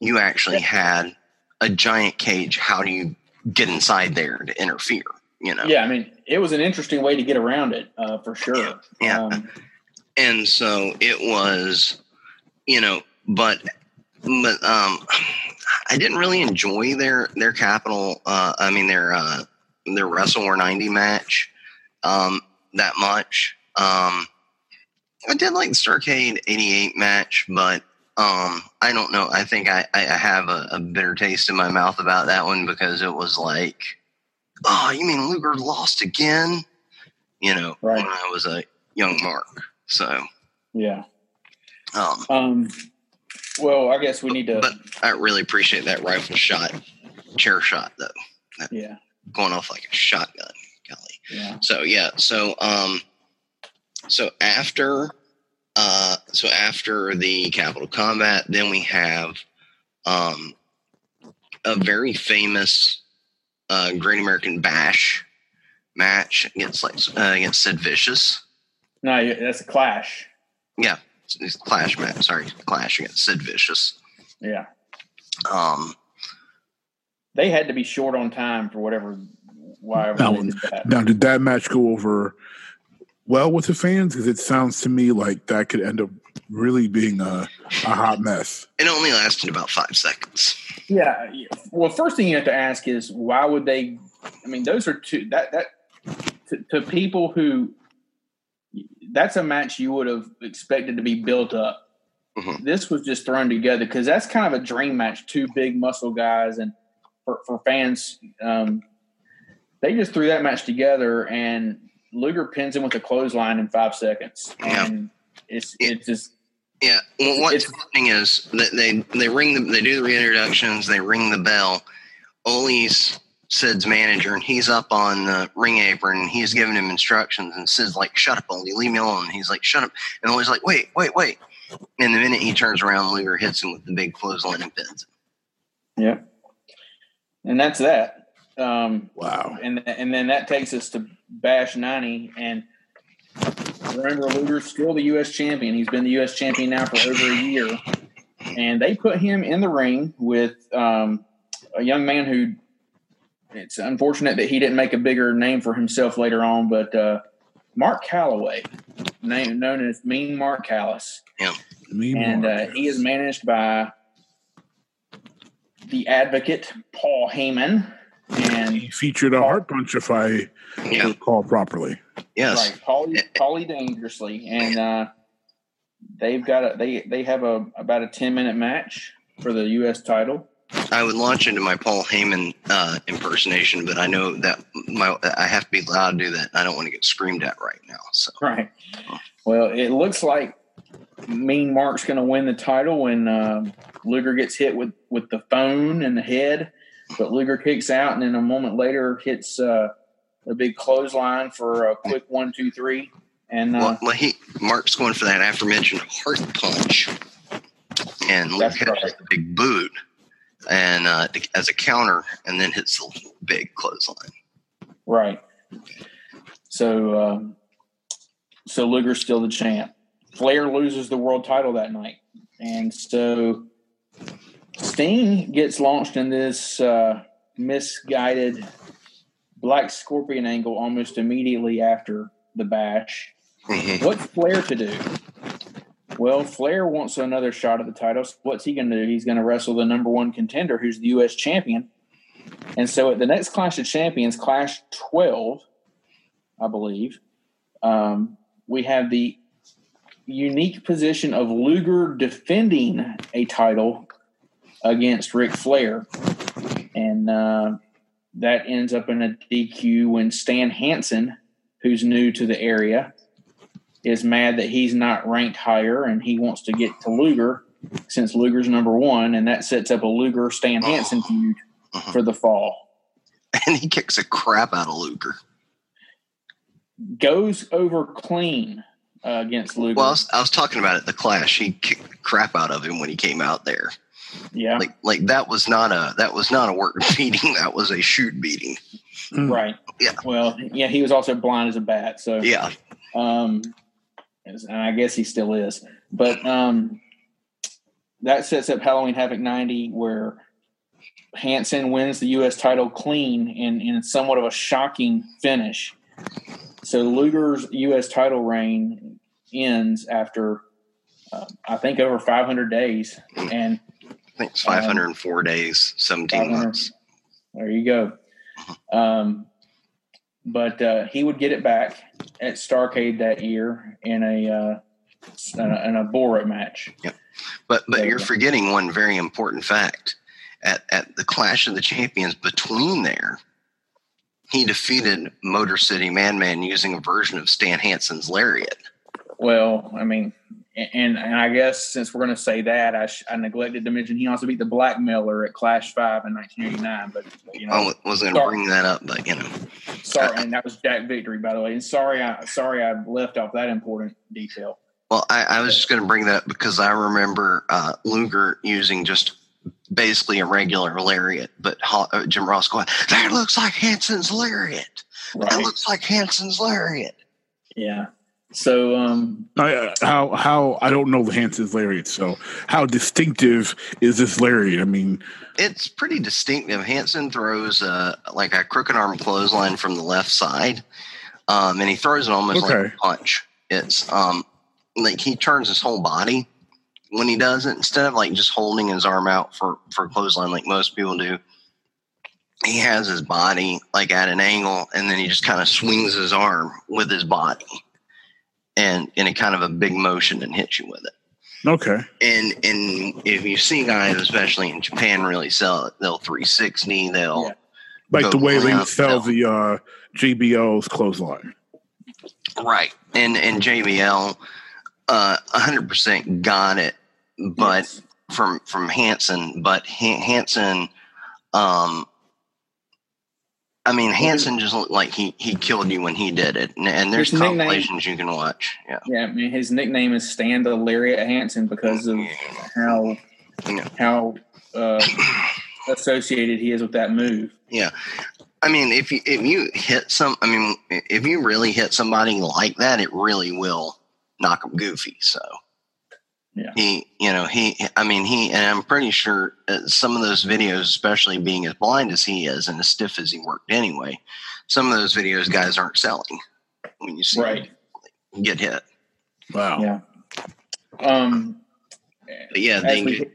You actually had a giant cage. How do you get inside there to interfere? You know. Yeah, I mean, it was an interesting way to get around it, uh, for sure. Yeah. yeah. Um, and so it was, you know, but but um, I didn't really enjoy their their capital. Uh, I mean their uh, their Wrestle War ninety match. Um, that much. Um, I did like the Starcade 88 match, but um, I don't know. I think I, I have a, a, bitter taste in my mouth about that one because it was like, oh, you mean Luger lost again? You know, right. when I was a young Mark. So, yeah. Um, um, well, I guess we need to. But I really appreciate that rifle shot, chair shot, though. That yeah. Going off like a shotgun. Yeah. So yeah. So um, so after uh, so after the Capital Combat, then we have um, a very famous uh, Great American Bash match against like uh, against Sid Vicious. No, that's a clash. Yeah, it's, clash match. Sorry, clash against Sid Vicious. Yeah. Um, they had to be short on time for whatever why now, now, did that match go over well with the fans? Because it sounds to me like that could end up really being a, a hot mess. It only lasted about five seconds. Yeah. Well, first thing you have to ask is why would they? I mean, those are two that that to, to people who that's a match you would have expected to be built up. Mm-hmm. This was just thrown together because that's kind of a dream match. Two big muscle guys, and for, for fans, um, they just threw that match together and Luger pins him with a clothesline in five seconds. And yeah. it's it's just yeah. Well, what's it's, happening is that they they ring the they do the reintroductions, they ring the bell. Ole's Sid's manager, and he's up on the ring apron, and he's giving him instructions, and Sid's like, "Shut up, Ole, leave me alone." And he's like, "Shut up," and Ole's like, "Wait, wait, wait." And the minute he turns around, Luger hits him with the big clothesline and pins him. Yeah, and that's that. Um, wow. And and then that takes us to Bash 90. And remember, Luger's still the U.S. champion. He's been the U.S. champion now for over a year. And they put him in the ring with um, a young man who it's unfortunate that he didn't make a bigger name for himself later on, but uh, Mark Calaway, name, known as Mean Mark Callous. Yeah. Mean and uh, he is managed by the advocate, Paul Heyman and he featured a heart punch if I yeah. recall properly. Yes, right. Paulie, Paulie dangerously, and uh, they've got a, they they have a about a ten minute match for the U.S. title. I would launch into my Paul Heyman uh, impersonation, but I know that my I have to be loud to do that. I don't want to get screamed at right now. So right. Well, it looks like Mean Mark's going to win the title when uh, Luger gets hit with with the phone in the head but Luger kicks out, and then a moment later hits uh, a big clothesline for a quick one, two, three. And uh, well, he Mark's going for that aforementioned heart punch, and Luger right. a big boot, and uh, as a counter, and then hits the big clothesline. Right. So, um, so Luger's still the champ. Flair loses the world title that night, and so Sting gets launched in this uh, misguided black scorpion angle almost immediately after the bash. Mhm. What's Flair to do? Well, Flair wants another shot at the title. So what's he going to do? He's going to wrestle the number one contender, who's the U.S. champion. And so at the next Clash of Champions, Clash 12, I believe, um, we have the unique position of Luger defending a title against Ric Flair. And uh, that ends up in a DQ when Stan Hansen, who's new to the area, is mad that he's not ranked higher and he wants to get to Luger since Luger's number one. And that sets up a Luger Stan Hansen feud Mhm. for the fall. And he kicks the crap out of Luger. Goes over clean uh, against Luger. Well, I was, I was talking about it. The Clash. He kicked the crap out of him when he came out there. Yeah, Like, like that was not a that was not a work beating. That was a shoot beating. Mm. right. Yeah. Well, yeah, he was also blind as a bat. So Yeah. Um, and I guess he still is. But um, that sets up Halloween Havoc 90, where Hansen wins the U.S. title clean in, in somewhat of a shocking finish. So Luger's U.S. title reign ends after, uh, I think, over 500 days. And I think it's 504 days, 17 months. There you go. Um, but uh, he would get it back at Starcade that year in a uh, in a, in a Bora match. But but There you you're forgetting one very important fact. At at the Clash of the Champions between there, he defeated Motor City Madman using a version of Stan Hansen's lariat. Well, I mean, and and I guess since we're going to say that, I, sh- I neglected to mention he also beat the Blackmailer at Clash Five in 1989. But you know, I wasn't going to bring that up, but you know, sorry, and that was Jack Victory, by the way. And sorry, I sorry I left off that important detail. well, I, I was just going to bring that up because I remember uh, Luger using just basically a regular lariat, but uh, Jim Ross going, "That looks like Hansen's lariat. That looks like Hansen's lariat." Yeah. So um, I, uh, how how I don't know the Hansen's lariat. So how distinctive is this lariat? I mean, It's pretty distinctive. Hansen throws uh, like a crooked arm clothesline from the left side, um, and he throws it almost like a punch. It's um, like he turns his whole body when he does it instead of like just holding his arm out for for a clothesline like most people do. He has his body like at an angle, and then he just kind of swings his arm with his body, and in a kind of a big motion and hits you with it okay, and and if you see guys, especially in Japan, really sell it, they'll 360. They'll Yeah. like the way they limp, sell the uh, JBL's clothesline. right, and and JBL, uh, 100 percent got it, but yes. from from Hansen, but Han- Hansen, um. I mean, Hansen just looked like he, he killed you when he did it, and, and there's His nickname- compilations you can watch. Yeah, Yeah, I mean, his nickname is Stan the Lariat Hansen because of how Yeah. how uh, associated he is with that move. Yeah, I mean, if you if you hit some, I mean, if you really hit somebody like that, it really will knock them goofy. So, Yeah. he, you know, he, I mean, he, and I'm pretty sure uh, some of those videos, especially being as blind as he is and as stiff as he worked anyway, some of those videos guys aren't selling when you see Right. them get hit. Wow. Yeah. Um. But yeah, they we- get,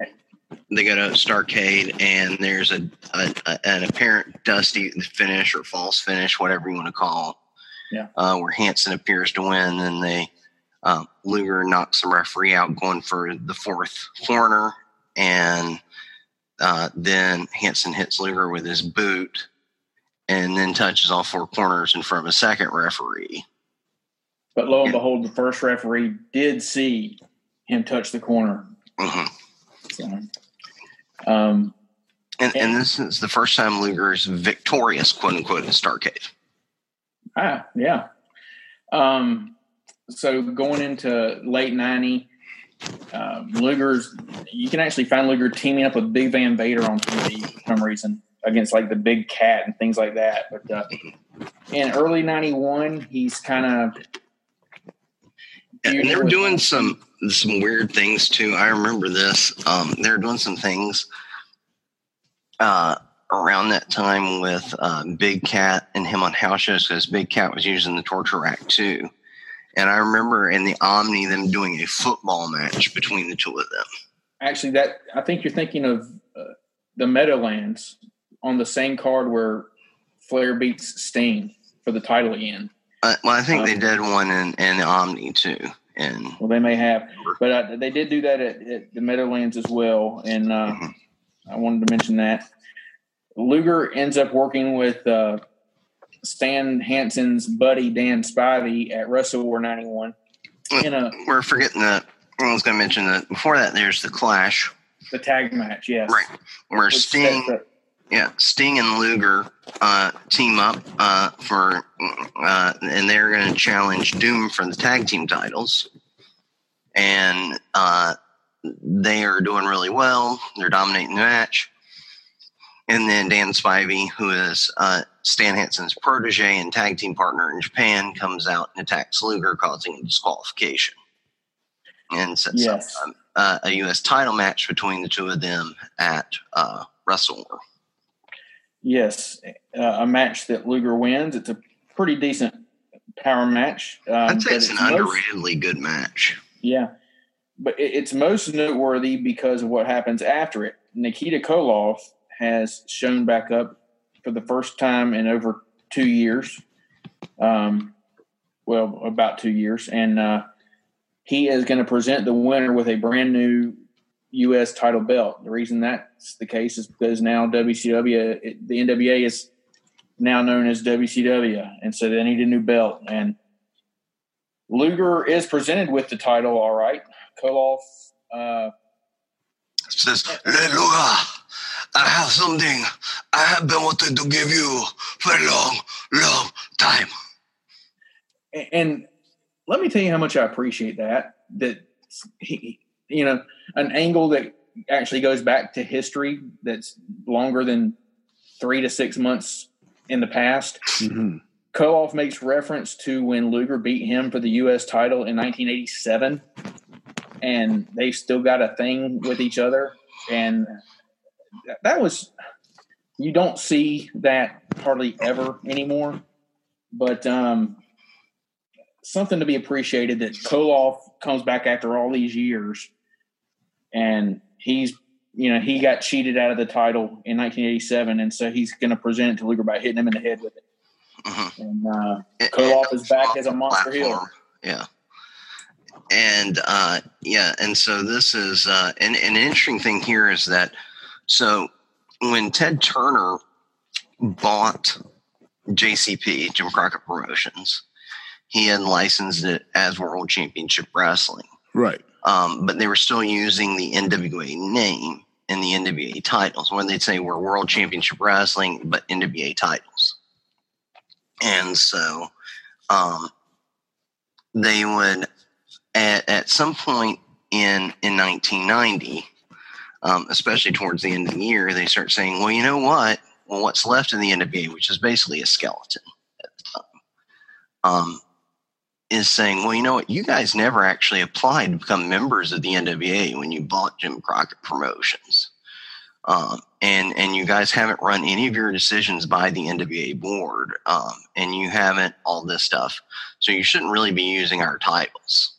they go to Starcade, and there's a, a, a an apparent dusty finish or false finish, whatever you want to call. Yeah. Uh, where Hansen appears to win, and they uh, Luger knocks the referee out, going for the fourth corner, and uh, then Hansen hits Luger with his boot, and then touches all four corners in front of a second referee. But lo and behold, the first referee did see him touch the corner. hmm So, um, And, and this is the first time Luger is victorious, quote unquote, in Starcade. ah, yeah. Um, so going into late ninety, um, Luger's you can actually find Luger teaming up with Big Van Vader on TV for some reason against like the Big Cat and things like that. But uh, in early ninety one, he's kind of and they were doing some some weird things too. I remember this. Um, they were doing some things uh, around that time with uh, Big Cat and him on house shows because Big Cat was using the torture rack too. And I remember in the Omni them doing a football match between the two of them. Actually, that I think you're thinking of uh, the Meadowlands on the same card where Flair beats Sting for the title again. Uh, well, I think um, they did one in, in the Omni too. And well, they may have, but uh, they did do that at, at, the Meadowlands as well. And uh, mm-hmm. I wanted to mention that Luger ends up working with uh, Stan Hansen's buddy Dan Spivey at Wrestle War '91. A, We're forgetting that. I was going to mention that before that. There's the Clash, the tag match. Yes, right. Where Which Sting, yeah, Sting and Luger uh, team up uh, for, uh, and they're going to challenge Doom for the tag team titles, and uh, they are doing really well. They're dominating the match. And then Dan Spivey, who is uh, Stan Hansen's protege and tag team partner in Japan, comes out and attacks Luger, causing a disqualification. And sets yes. up um, uh, a U.S. title match between the two of them at uh, Wrestle Yes, uh, a match that Luger wins. It's a pretty decent power match. Um, I'd say it's, it's an most, underratedly good match. Yeah, but it's most noteworthy because of what happens after it. Nikita Koloff has shown back up for the first time in over two years. Um, well, about two years, and uh, he is going to present the winner with a brand new U.S. title belt. The reason that's the case is because now WCW, it, the NWA is now known as WCW, and so they need a new belt. And Luger is presented with the title, all right. Koloff uh, says, Luger, I have something I have been wanting to give you for a long, long time. And let me tell you how much I appreciate that. That he, you know, an angle that actually goes back to history that's longer than three to six months in the past. Mm-hmm. Koloff makes reference to when Luger beat him for the U.S. title in 1987, and they've still got a thing with each other. And that was you don't see that hardly ever anymore. But um, something to be appreciated that Koloff comes back after all these years, and he's you know he got cheated out of the title in 1987, and so he's going to present it to Luger by hitting him in the head with it. Mm-hmm. And uh, Koloff is back as a monster heel. Yeah and uh, yeah, and so this is uh, and, and, an interesting thing here is that so when Ted Turner bought JCP, Jim Crockett Promotions, he had licensed it as World Championship Wrestling. Right. Um, but they were still using the NWA name and the NWA titles, when they'd say we're World Championship Wrestling, but NWA titles. And so um, they would, at, at some point in, in 1990, um, especially towards the end of the year, they start saying, well, you know what? Well, what's left of the NWA, which is basically a skeleton at the time, um, is saying, well, you know what? You guys never actually applied to become members of the NWA when you bought Jim Crockett Promotions. Um, and and you guys haven't run any of your decisions by the NWA board, um, and you haven't all this stuff, so you shouldn't really be using our titles.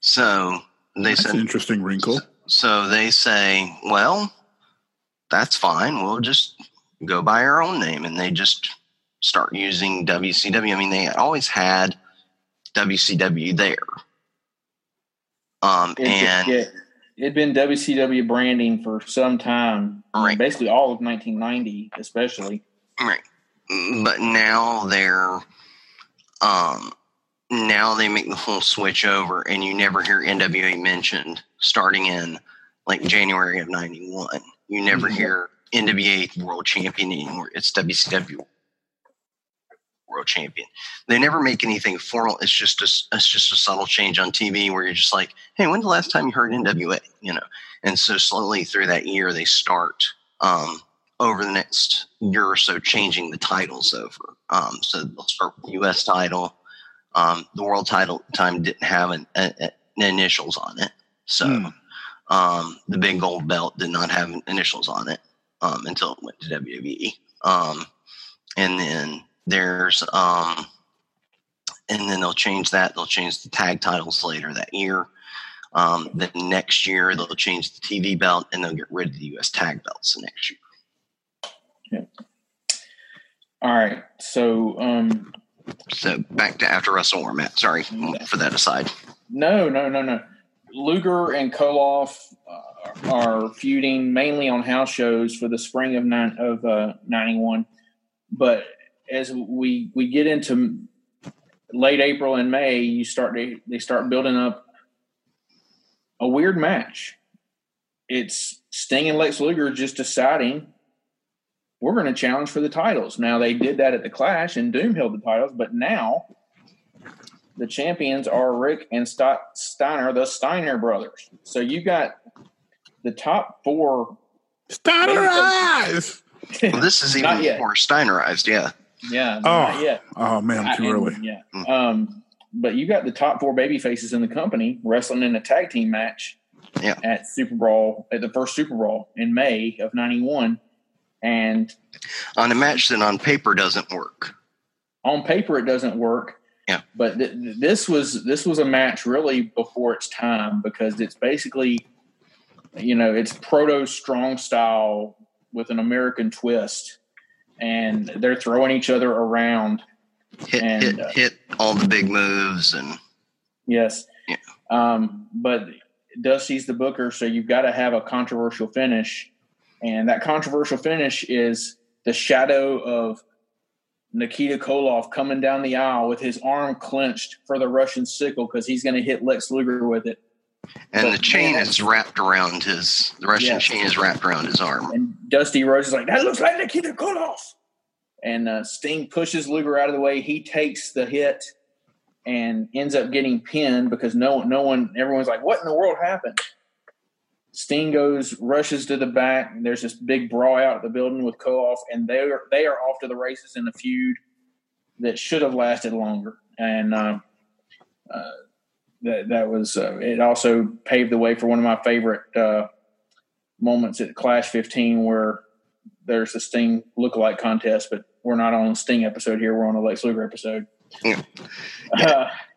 So they That's said, an interesting wrinkle. So they say, well, that's fine. We'll just go by our own name. And they just start using WCW. I mean, they always had WCW there. Um, and it had been WCW branding for some time, right. basically all of 1990, especially. Right. But now they're, um, now they make the full switch over and you never hear NWA mentioned starting in like January of 91. You never mm-hmm. hear NWA world champion anymore. It's WCW world champion. They never make anything formal. It's just a, it's just a subtle change on TV where you're just like, hey, when's the last time you heard NWA? You know, and so slowly through that year they start um, over the next year or so changing the titles over. Um, so they'll start with the U.S. title. Um, the world title time didn't have an, initials on it, so. Mm um, the big gold belt did not have initials on it. um, until it went to WWE. Um, and then there's um, and then they'll change that. They'll change the tag titles later that year. Um, then next year they'll change the TV belt and they'll get rid of the U.S. tag belts the next year. Yeah. All right. So, um, So back to after Wrestle War, Matt. Sorry for that aside. no, no, no, no. Luger and Koloff uh, are feuding mainly on house shows for the spring of nine of uh, ninety one. But as we we get into late April and May, you start to, they start building up a weird match. It's Sting and Lex Luger just deciding we're going to challenge for the titles. Now they did that at the Clash, and Doom held the titles, but now the champions are Rick and St- Steiner, the Steiner brothers. So you got the top four. Steiner eyes. Well, this is Not even yet. more Steinerized. Yeah. Yeah, Oh. not yet. Oh man, I'm too I- and- early. Yeah. Mm. Um, but you got the top four baby faces in the company wrestling in a tag team match Yeah. at SuperBrawl at the first SuperBrawl in May of '91, and On a match that on paper doesn't work. on paper it doesn't work. Yeah. But th- th- this was this was a match really before its time because it's basically, you know, it's proto strong style with an American twist, and they're throwing each other around. Hit, And, hit, uh, hit all the big moves and Yes. Yeah. Um, but Dusty's the booker, so you've got to have a controversial finish. And that controversial finish is the shadow of Nikita Koloff coming down the aisle with his arm clenched for the Russian sickle because he's going to hit Lex Luger with it. and But, the chain man, is wrapped around his the Russian Yes. chain is wrapped around his arm. And Dusty Rhodes is like, that looks like Nikita Koloff. And uh, Sting pushes Luger out of the way. He takes the hit and ends up getting pinned because no, no one, everyone's like, what in the world happened? Sting goes, rushes to the back. And there's this big brawl out of the building with Koloff, and they are they are off to the races in a feud that should have lasted longer. And uh, uh, that that was uh, it. Also paved the way for one of my favorite uh, moments at Clash 15 where there's a Sting lookalike contest, but we're not on Sting episode here. We're on a Lex Luger episode. Yeah.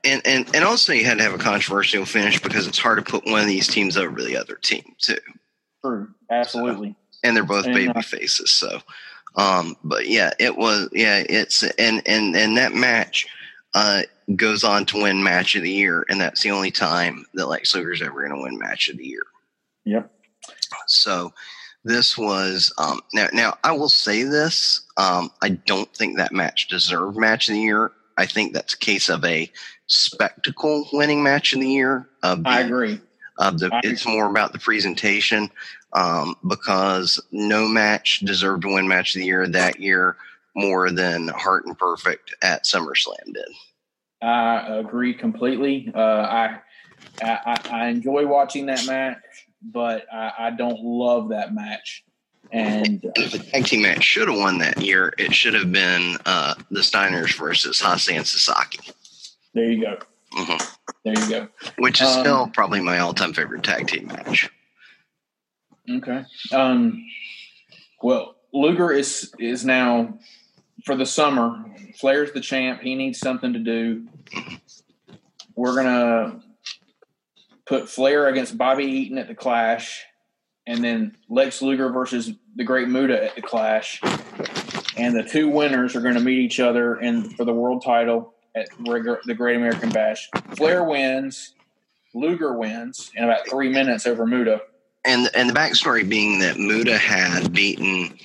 Uh, And, and and also you had to have a controversial finish because it's hard to put one of these teams over the other team too. true, absolutely. and they're both And, baby uh, faces. So, um, but yeah, it was yeah, it's and and and that match uh, goes on to win match of the year, and that's the only time that Lex Luger's ever going to win match of the year. Yep. So this was um, now. Now I will say this: um, I don't think that match deserved match of the year. I think that's a case of a spectacle winning match in the year. The, I agree. the I it's more about the presentation um, because no match deserved to win match of the year that year more than Hart and Perfect at SummerSlam did. I agree completely. Uh, I, I I enjoy watching that match, but I, I don't love that match. And uh, the tag team match should have won that year, it should have been uh, the Steiners versus Hase and Sasaki, there you go. hmm There you go. which is Um, still probably my all-time favorite tag team match. Okay. Um, well, Luger is is now for the summer. Flair's the champ. He needs something to do. We're gonna put Flair against Bobby Eaton at the Clash, and then Lex Luger versus the Great Muta at the Clash. And the two winners are going to meet each other in for the world title at the Great American Bash. Flair wins. Luger wins in about three minutes over Muta. And and the backstory being that Muta had beaten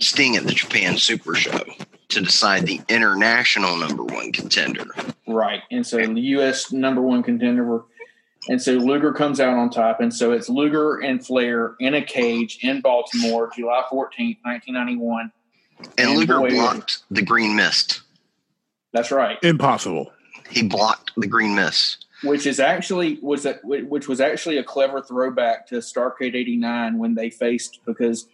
Sting at the Japan Super Show to decide the international number one contender. Right. And so the U.S. number one contender were, and so Luger comes out on top. And so it's Luger and Flair in a cage in Baltimore, July 14th, 1991. And, And Luger boy, blocked the green mist. That's right. Impossible. He blocked the green mist. Which is actually was a, which was actually a clever throwback to Starcade 89 when they faced because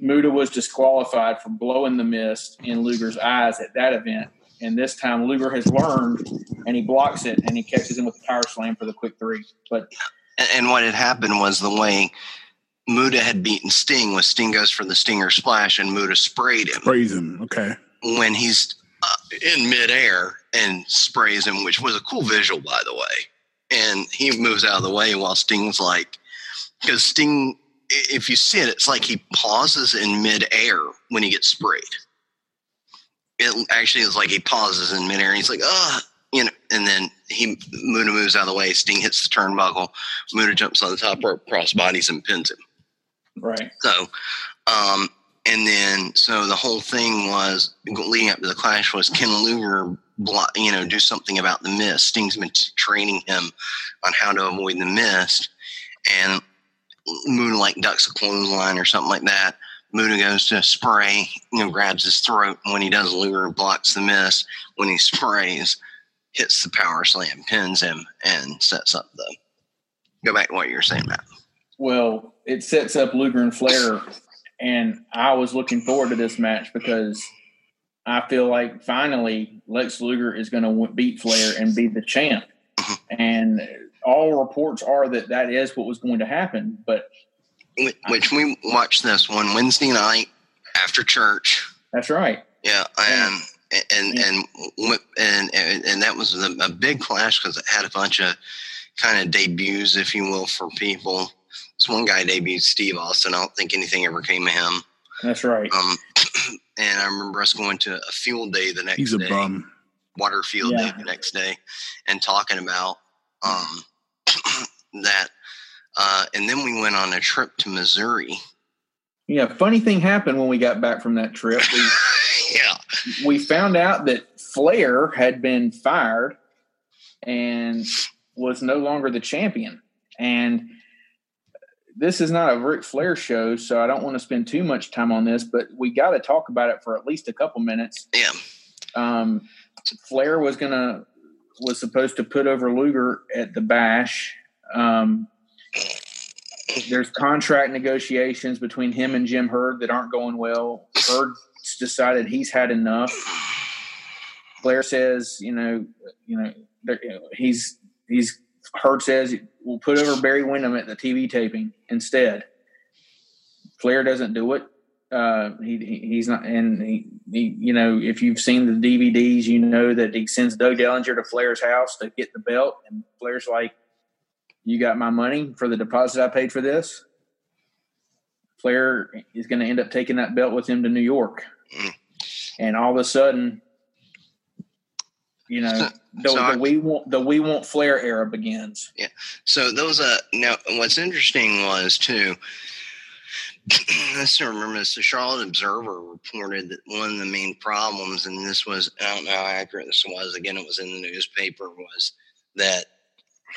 Muta was disqualified for blowing the mist in Luger's eyes at that event. And this time Luger has learned and he blocks it and he catches him with the power slam for the quick three. But And, and what had happened was the way Muta had beaten Sting with Sting goes for the Stinger Splash and Muta sprayed him. Sprays him. Okay. When he's in midair and sprays him, which was a cool visual, by the way. And he moves out of the way while Sting's like, because Sting, if you see it, it's like he pauses in midair when he gets sprayed. It actually is like he pauses in midair and he's like, ah, you know, and then he Muta moves out of the way. Sting hits the turnbuckle. Muta jumps on the top rope, cross bodies, and pins him. Right. So, um, and then so the whole thing was leading up to the clash was Ken Luger, you know, do something about the mist. Sting's been training him on how to avoid the mist, and like ducks a clothesline or something like that. Muta goes to spray, you know, grabs his throat. When he does, Luger blocks the mist. When he sprays, hits the power slam, pins him, and sets up the. Go back to what you were saying, Matt. Well, it sets up Luger and Flair, and I was looking forward to this match because I feel like finally Lex Luger is going to beat Flair and be the champ. Mm-hmm. And all reports are that that is what was going to happen. But which we watched this one Wednesday night after church. That's right. Yeah, and and and and and, and that was a, a big clash because it had a bunch of kind of debuts, if you will, for people. This one guy debuted Steve Austin. I don't think anything ever came of him. That's right. Um, and I remember us going to a field day the next He's a day, bum. water field Yeah. day the next day, and talking about um, that. Uh, and then we went on a trip to Missouri. Yeah, funny thing happened when we got back from that trip. We yeah, we found out that Flair had been fired and was no longer the champion. And this is not a Ric Flair show, so I don't want to spend too much time on this, but we got to talk about it for at least a couple minutes. yeah. Um, Flair was gonna was supposed to put over Luger at the Bash. Um, there's contract negotiations between him and Jim Herd that aren't going well. Herd's decided he's had enough. Flair says, you know, you know, he's he's Herd says we'll put over Barry Windham at the TV taping instead. Flair doesn't do it. Uh, he, he he's not, and he, he, you know, if you've seen the DVDs, you know that he sends Doug Dellinger to Flair's house to get the belt, and Flair's like, "You got my money for the deposit I paid for this." Flair is going to end up taking that belt with him to New York, Mm. and all of a sudden, you know, the, So I- the we want the we want Flair era begins. Yeah so those uh now what's interesting was too. I still remember this. The Charlotte Observer reported that one of the main problems, and this was I don't know how accurate this was. Again, it was in the newspaper. Was that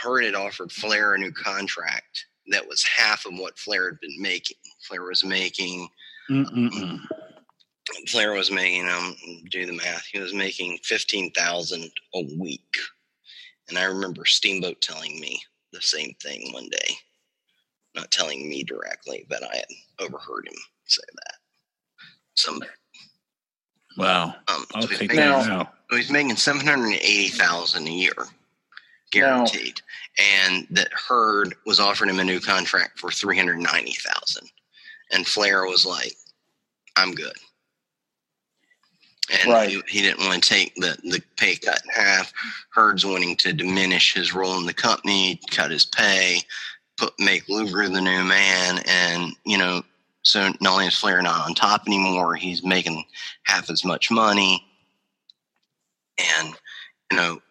Herd had offered Flair a new contract that was half of what Flair had been making. Flair was making Mm-mm-mm. Flair was making um do the math. He was making fifteen thousand a week, and I remember Steamboat telling me the same thing one day. Not telling me directly, but I had overheard him say that. Some Wow. um, I'll so take making, Now- that now. so he's making seven hundred eighty thousand a year, guaranteed, and that Herd was offering him a new contract for three hundred ninety thousand, and Flair was like, "I'm good." And Right. he, he didn't want to take the, the pay cut in half. Herd's wanting to diminish his role in the company, cut his pay, put make Luger the new man, and you know, so not only is Flair not on top anymore, he's making half as much money, and you know,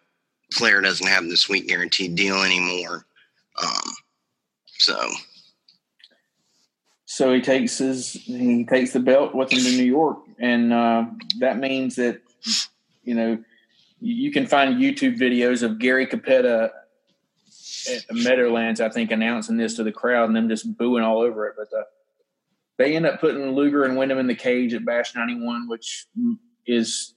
Flair doesn't have the sweet guaranteed deal anymore. Um, so So he takes his he takes the belt with him to New York, and uh, that means that you know you can find YouTube videos of Gary Cappetta at the Meadowlands, I think, announcing this to the crowd and them just booing all over it. But uh, they end up putting Luger and Windham in the cage at Bash 91, which is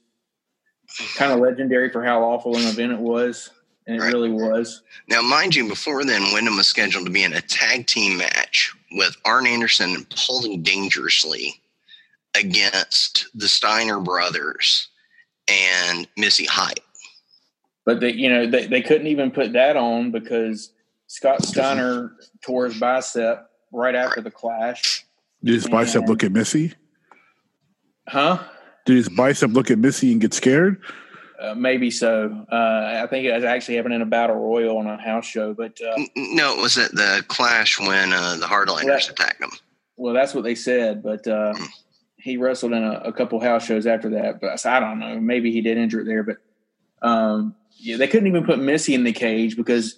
kind of legendary for how awful an event it was, and it Right. really was. Now, mind you, before then, Windham was scheduled to be in a tag team match with Arn Anderson and pulling dangerously against the Steiner brothers and Missy Hyatt. But they, you know, they, they couldn't even put that on because Scott Steiner tore his bicep right after the clash. Did his bicep look at Missy? Huh? Did his bicep look at Missy and get scared? Uh, maybe so. Uh, I think it was actually happening in a battle royal on a house show. But uh, No, it was at the clash when uh, the Hardliners Right. attacked him. well, that's what they said. But uh, he wrestled in a, a couple house shows after that. But I I don't know. Maybe he did injure it there. But um, yeah, they couldn't even put Missy in the cage because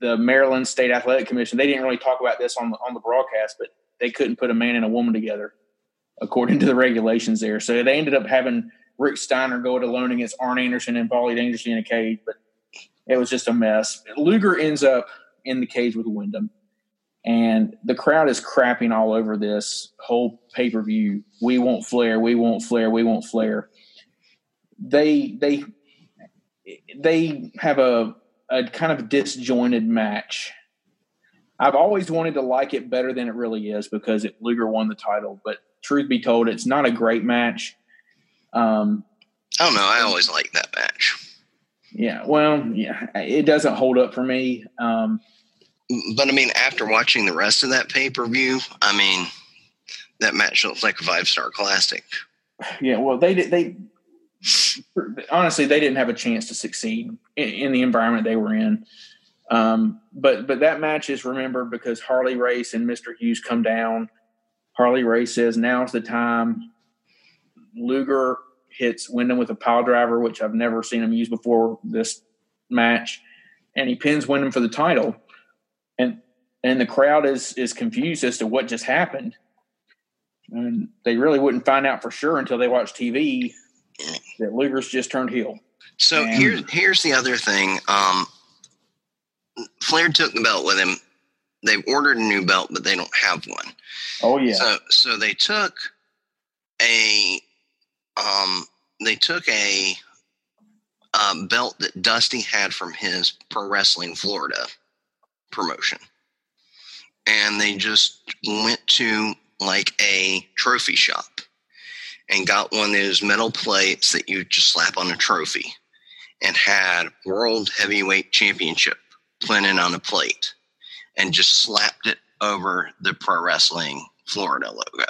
the Maryland State Athletic Commission they didn't really talk about this on the on the broadcast, but they couldn't put a man and a woman together according to the regulations there. So they ended up having Rick Steiner go it alone against Arn Anderson and Paulie Dangerously in a cage, but it was just a mess. Luger ends up in the cage with Windham, and the crowd is crapping all over this whole pay per view. We won't Flair. We won't Flair. We won't Flair. They they they have a a kind of disjointed match. I've always wanted to like it better than it really is because it, Luger won the title. But truth be told, it's not a great match. Um, I don't know. I always liked that match. yeah, well, yeah, it doesn't hold up for me. Um, But I mean, after watching the rest of that pay per view, I mean, that match looks like a five star classic. yeah, well, they did. They honestly, they didn't have a chance to succeed in, in the environment they were in. Um, but but that match is remembered because Harley Race and Mister Hughes come down. Harley Race says, "Now's the time." Luger hits Windham with a pile driver, which I've never seen him use before this match, and he pins Windham for the title. And and the crowd is is confused as to what just happened. And they really wouldn't find out for sure until they watch TV that Luger's just turned heel. So Yeah. here's here's the other thing. Um, Flair took the belt with him. They've ordered a new belt, but they don't have one. Oh yeah, So so they took a um they took a um, belt that Dusty had from his Pro Wrestling Florida promotion, and they just went to like a trophy shop and got one of those metal plates that you just slap on a trophy, and had World Heavyweight Championship printed on a plate, and just slapped it over the Pro Wrestling Florida logo.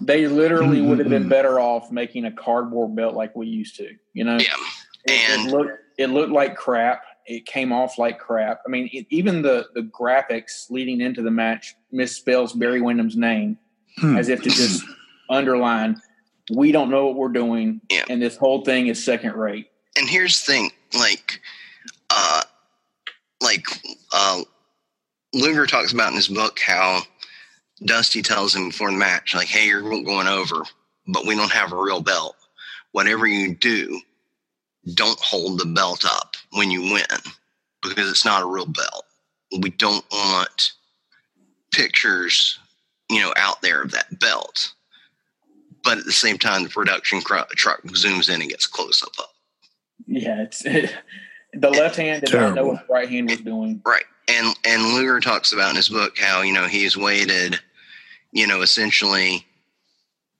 they literally would have been Mhm. better off making a cardboard belt like we used to. You know, Yeah, It- and- it, looked it looked like crap. It came off like crap. I mean, it, even the the graphics leading into the match misspells Barry Windham's name Hmm. as if to just underline, "We don't know what we're doing, Yeah. and this whole thing is second rate." and here's the thing like uh like uh luger talks about in his book how dusty tells him before the match like hey you're going over but we don't have a real belt whatever you do don't hold the belt up when you win because it's not a real belt we don't want pictures you know out there of that belt but at the same time the production cr- truck zooms in and gets close up Yeah, it's the left hand did not know what the right hand was doing. Right. And and Luger talks about in his book how, you know, he's waited, you know, essentially,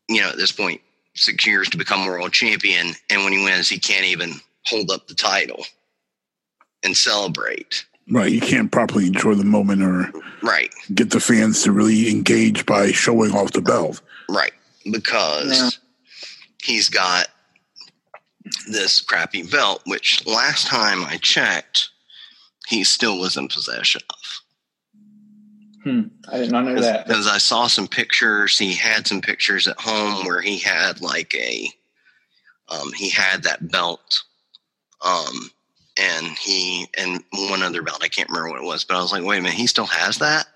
you know, at this point, six years to become world champion. And when he wins, he can't even hold up the title and celebrate. Right. You can't properly enjoy the moment or Right. get the fans to really engage by showing off the belt. Right. Because Yeah. he's got this crappy belt, which last time I checked, he still was in possession of. Hmm, I did not know that. because I saw some pictures. He had some pictures at home where he had like a, um, he had that belt, um, and he and one other belt. I can't remember what it was, but I was like, wait a minute, he still has that.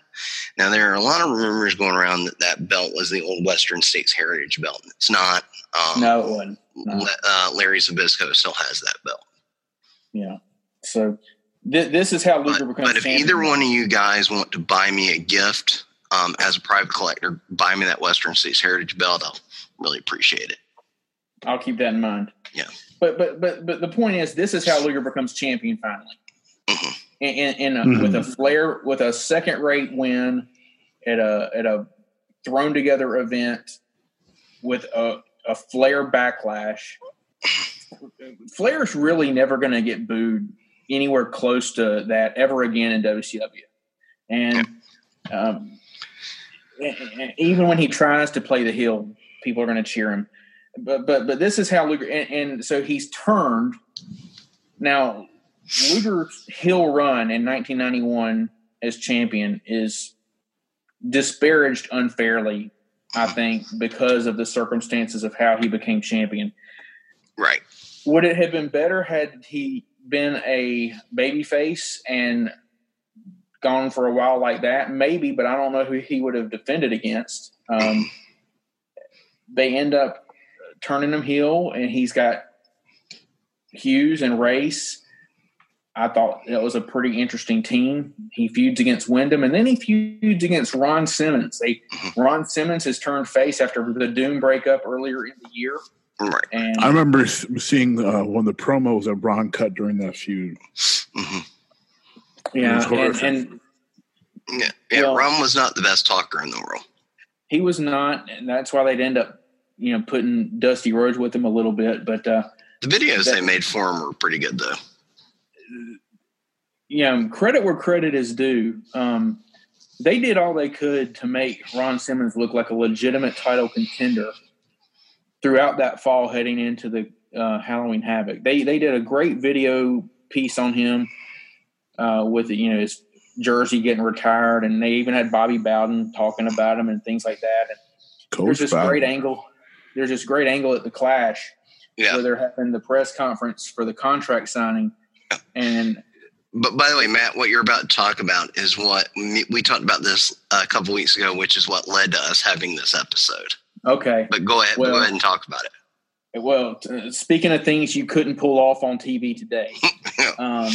Now there are a lot of rumors going around that that belt was the old Western States Heritage belt. It's not. Um, No, it wasn't. No. uh, Larry Zbyszko still has that belt. Yeah. So th- this is how Luger But, becomes but if champion. either one of you guys want to buy me a gift um, as a private collector, buy me that Western States Heritage belt. I'll really appreciate it. I'll keep that in mind. Yeah. But but but but the point is, this is how Luger becomes champion finally. mm-hmm. In, in, in a, Mhm. with a flair, with a second rate win at a at a thrown together event with a a Flair backlash. Flair's really never going to get booed anywhere close to that ever again in WCW. and um, even when he tries to play the heel, people are going to cheer him. But but but this is how Luger, and, and so he's turned. Now, Luger's heel run in 1991 as champion is disparaged unfairly, I think, because of the circumstances of how he became champion. Right. Would it have been better had he been a babyface and gone for a while like that? Maybe, but I don't know who he would have defended against. Um, they end up turning him heel, and he's got Hughes and Race. I thought it was a pretty interesting team. He feuds against Windham, and then he feuds against Ron Simmons. They, Ron Simmons has turned face after the Doom breakup earlier in the year. Right. And I remember seeing uh, one of the promos that Ron cut during that feud. hmm yeah, and, and Yeah. yeah Well- Ron was not the best talker in the world. he was not, and that's why they'd end up, you know, putting Dusty Rhodes with him a little bit. But uh, The videos That- they made for him were pretty good, though. you know, credit where credit is due. Um, they did all they could to make Ron Simmons look like a legitimate title contender throughout that fall, heading into the uh, Halloween Havoc. They they did a great video piece on him uh, with you know his jersey getting retired, and they even had Bobby Bowden talking about him and things like that. And there's this Bow. great angle. There's this great angle at the Clash Yeah. where they're having the press conference for the contract signing, and But by the way, Matt, what you're about to talk about is what we talked about this a couple weeks ago, which is what led to us having this episode. Okay, But go ahead, Well- go ahead and talk about it. Well, t- speaking of things you couldn't pull off on TV today, um,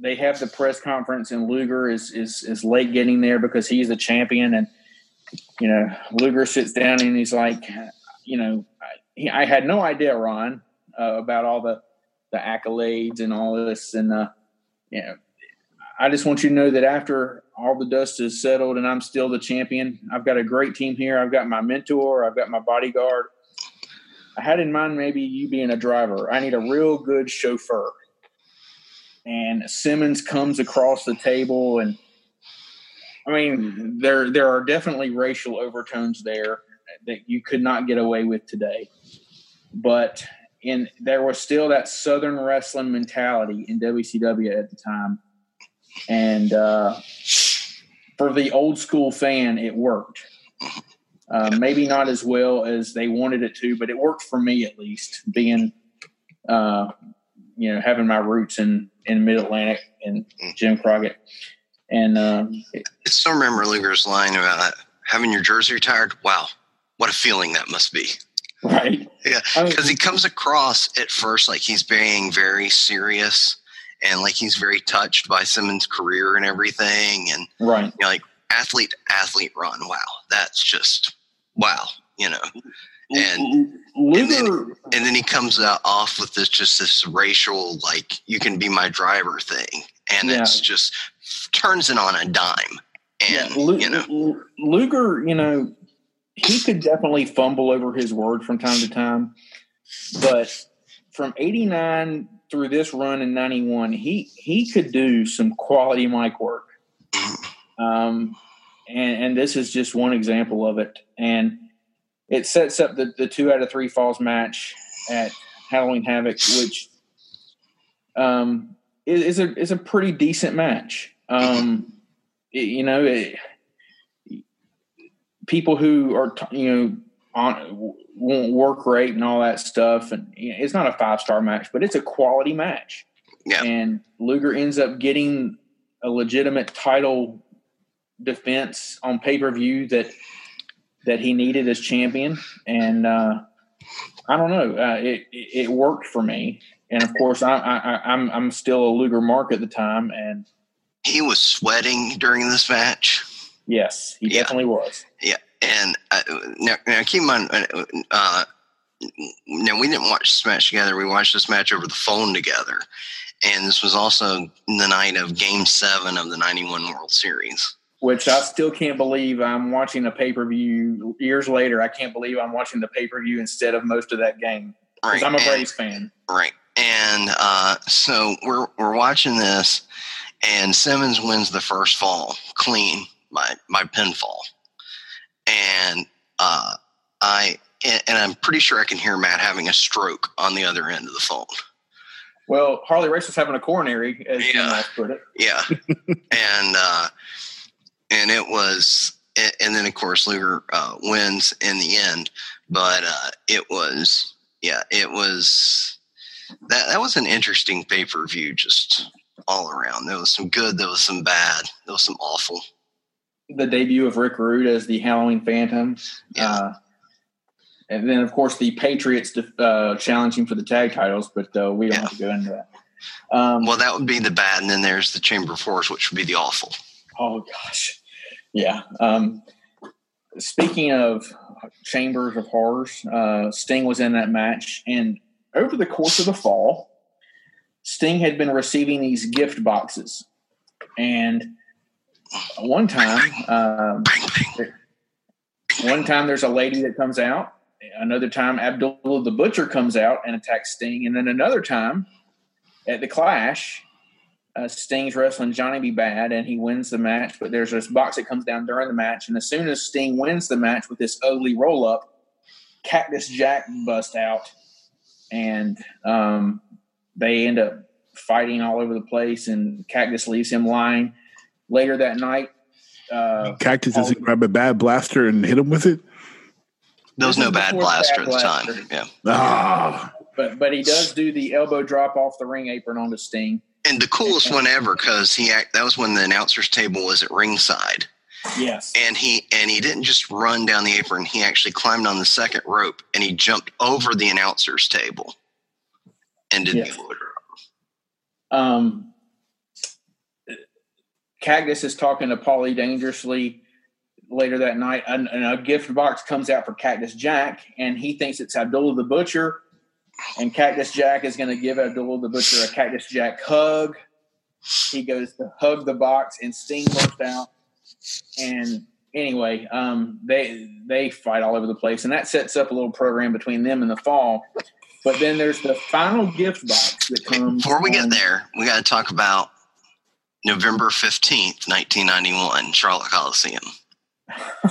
they have the press conference, and Luger is is is late getting there because he's the champion, and you know Luger sits down and he's like, you know, I, he, I had no idea, Ron, uh, about all the the accolades and all this, and uh, you know, I just want you to know that after all the dust is settled and I'm still the champion, I've got a great team here. I've got my mentor, I've got my bodyguard. I had in mind maybe you being a driver. I need a real good chauffeur. And Simmons comes across the table, and I mean, mm-hmm. there there are definitely racial overtones there that you could not get away with today. But in there was still that Southern wrestling mentality in WCW at the time, and uh, for the old school fan, it worked. Uh, maybe not as well as they wanted it to, but it worked for me at least. Being, uh, you know, having my roots in in Mid Atlantic and Jim Crockett, and um, I still remember Luger's line about having your jersey retired. Wow, what a feeling that must be. right, Yeah, I mean, because he comes across at first like he's being very serious and like he's very touched by Simmons' career and everything, and right, you know, like athlete athlete run. Wow, that's just wow, you know. And- Luger, And then he comes off with this just this racial like you can be my driver thing, and Yeah. it's just turns it on a dime. And yeah, Lu- you know, Luger, you know, he could definitely fumble over his word from time to time, but from '89 through this run in '91, he he could do some quality mic work. Um, and, and this is just one example of it. And it sets up the, the two out of three falls match at Halloween Havoc, which um, is, is a is a pretty decent match. Um, it- you know, it, people who are you know on won't work rate and all that stuff, and it's not a five star match, but it's a quality match. Yeah. And Luger ends up getting a legitimate title defense on pay per view that that he needed as champion, and uh, I don't know, uh, it it worked for me. And of course, I, I, I- I'm I'm still a Luger mark at the time, and he was sweating during this match. yes, he Yeah. definitely was. And uh, now, now keep in mind, uh, uh, now we didn't watch this match together. We watched this match over the phone together. And this was also the night of Game Seven of the '91 World Series. Which I still can't believe I'm watching a pay per view years later. I can't believe I'm watching the pay per view instead of most of that game Right. because I'm a and- Braves fan. Right. And uh, so we're we're watching this, and Simmons wins the first fall clean by by pinfall, and uh, I and, and I'm pretty sure I can hear Matt having a stroke on the other end of the phone. Well, Harley Race was having a coronary, as Yeah. Ross put it. Yeah, and uh, and it was, and- and then of course Luger uh, wins in the end, but uh, it was, yeah, it was that that was an interesting pay per view, just all around. There was some good, there was some bad, there was some awful. The debut of Rick Rude as the Halloween Phantom. Yeah. Uh, and then, of course, the Patriots uh, challenging for the tag titles, but uh, we don't Yeah. have to go into that. Um, Well, that would be the bad, and then there's the Chamber of Horrors, which would be the awful. Oh gosh, yeah. Um, speaking of chambers of horrors, uh, Sting was in that match, and over the course of the fall, Sting had been receiving these gift boxes, and one time, um, one time there's a lady that comes out. Another time, Abdullah the Butcher comes out and attacks Sting, and then another time at the Clash, uh, Sting's wrestling Johnny B. Bad, and he wins the match. But there's this box that comes down during the match, and as soon as Sting wins the match with this ugly roll up, Cactus Jack busts out, and um, they end up fighting all over the place, and Cactus leaves him lying. Later that night, uh, Cactus doesn't grab a bad blaster and hit him with it. There was no bad blaster Bad at the time. Yeah. Ah, but but he does do the elbow drop off the ring apron onto Sting. And the coolest one ever because he act, that was when the announcers table was at ringside, Yes. and he and he didn't just run down the apron. He actually climbed on the second rope and he jumped over the announcers table and did Yeah. the order. Um, Cactus is talking to Paulie dangerously later that night, and, a gift box comes out for Cactus Jack, and he thinks it's Abdullah the Butcher, and Cactus Jack is going to give Abdullah the Butcher a Cactus Jack hug. He goes to hug the box, and Sting bursts out. And anyway, um, they they fight all over the place, and that sets up a little program between them in the fall. But then there's the final gift box that comes. Before we get there, we got to talk about November fifteenth, nineteen ninety one, Charlotte Coliseum.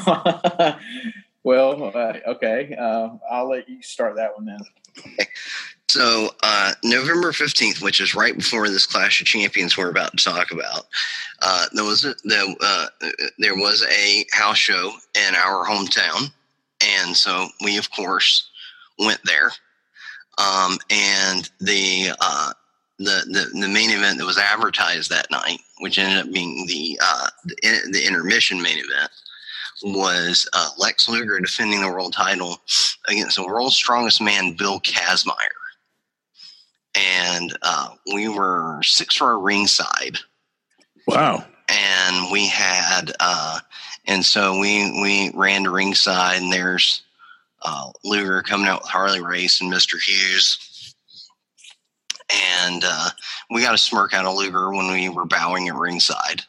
well, uh, okay. Uh, I'll let you start that one then. So uh, November fifteenth, which is right before this Clash of Champions we're about to talk about, uh, there was a, the, uh, there was a house show in our hometown, and so we of course went there. Um, and the, uh, the the the main event that was advertised that night, which ended up being the uh, the, the intermission main event, was uh, Lex Luger defending the world title against the world's strongest man, Bill Kazmaier. And uh, we were six row ringside, wow. and we had, uh, and so we we ran to ringside, and there's uh, Luger coming out with Harley Race and Mister Hughes, and uh, we got a smirk out of Luger when we were bowing at ringside,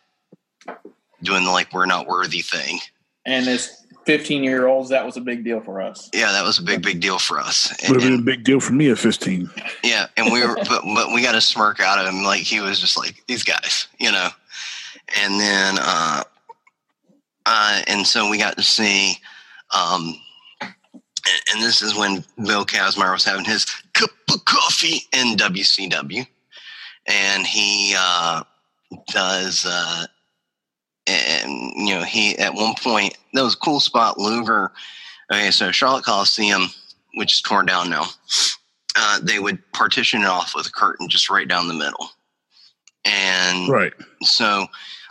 doing the like we're not worthy thing. And as 15 year olds, that was a big deal for us. Yeah, that was a big big deal for us. And- Would have been and- a big deal for me at 15. Yeah, and we were, but, but we got a smirk out of him, like he was just like these guys, you know. And then, uh, uh, and so we got to see, um, and, and this is when Bill Kazmaier was having his cup of coffee in WCW, and he uh, does, uh, and you know, he at one point that was a cool spot. Luger, okay, so Charlotte Coliseum, which is torn down now uh, they would partition it off with a curtain just right down the middle. And Right. so,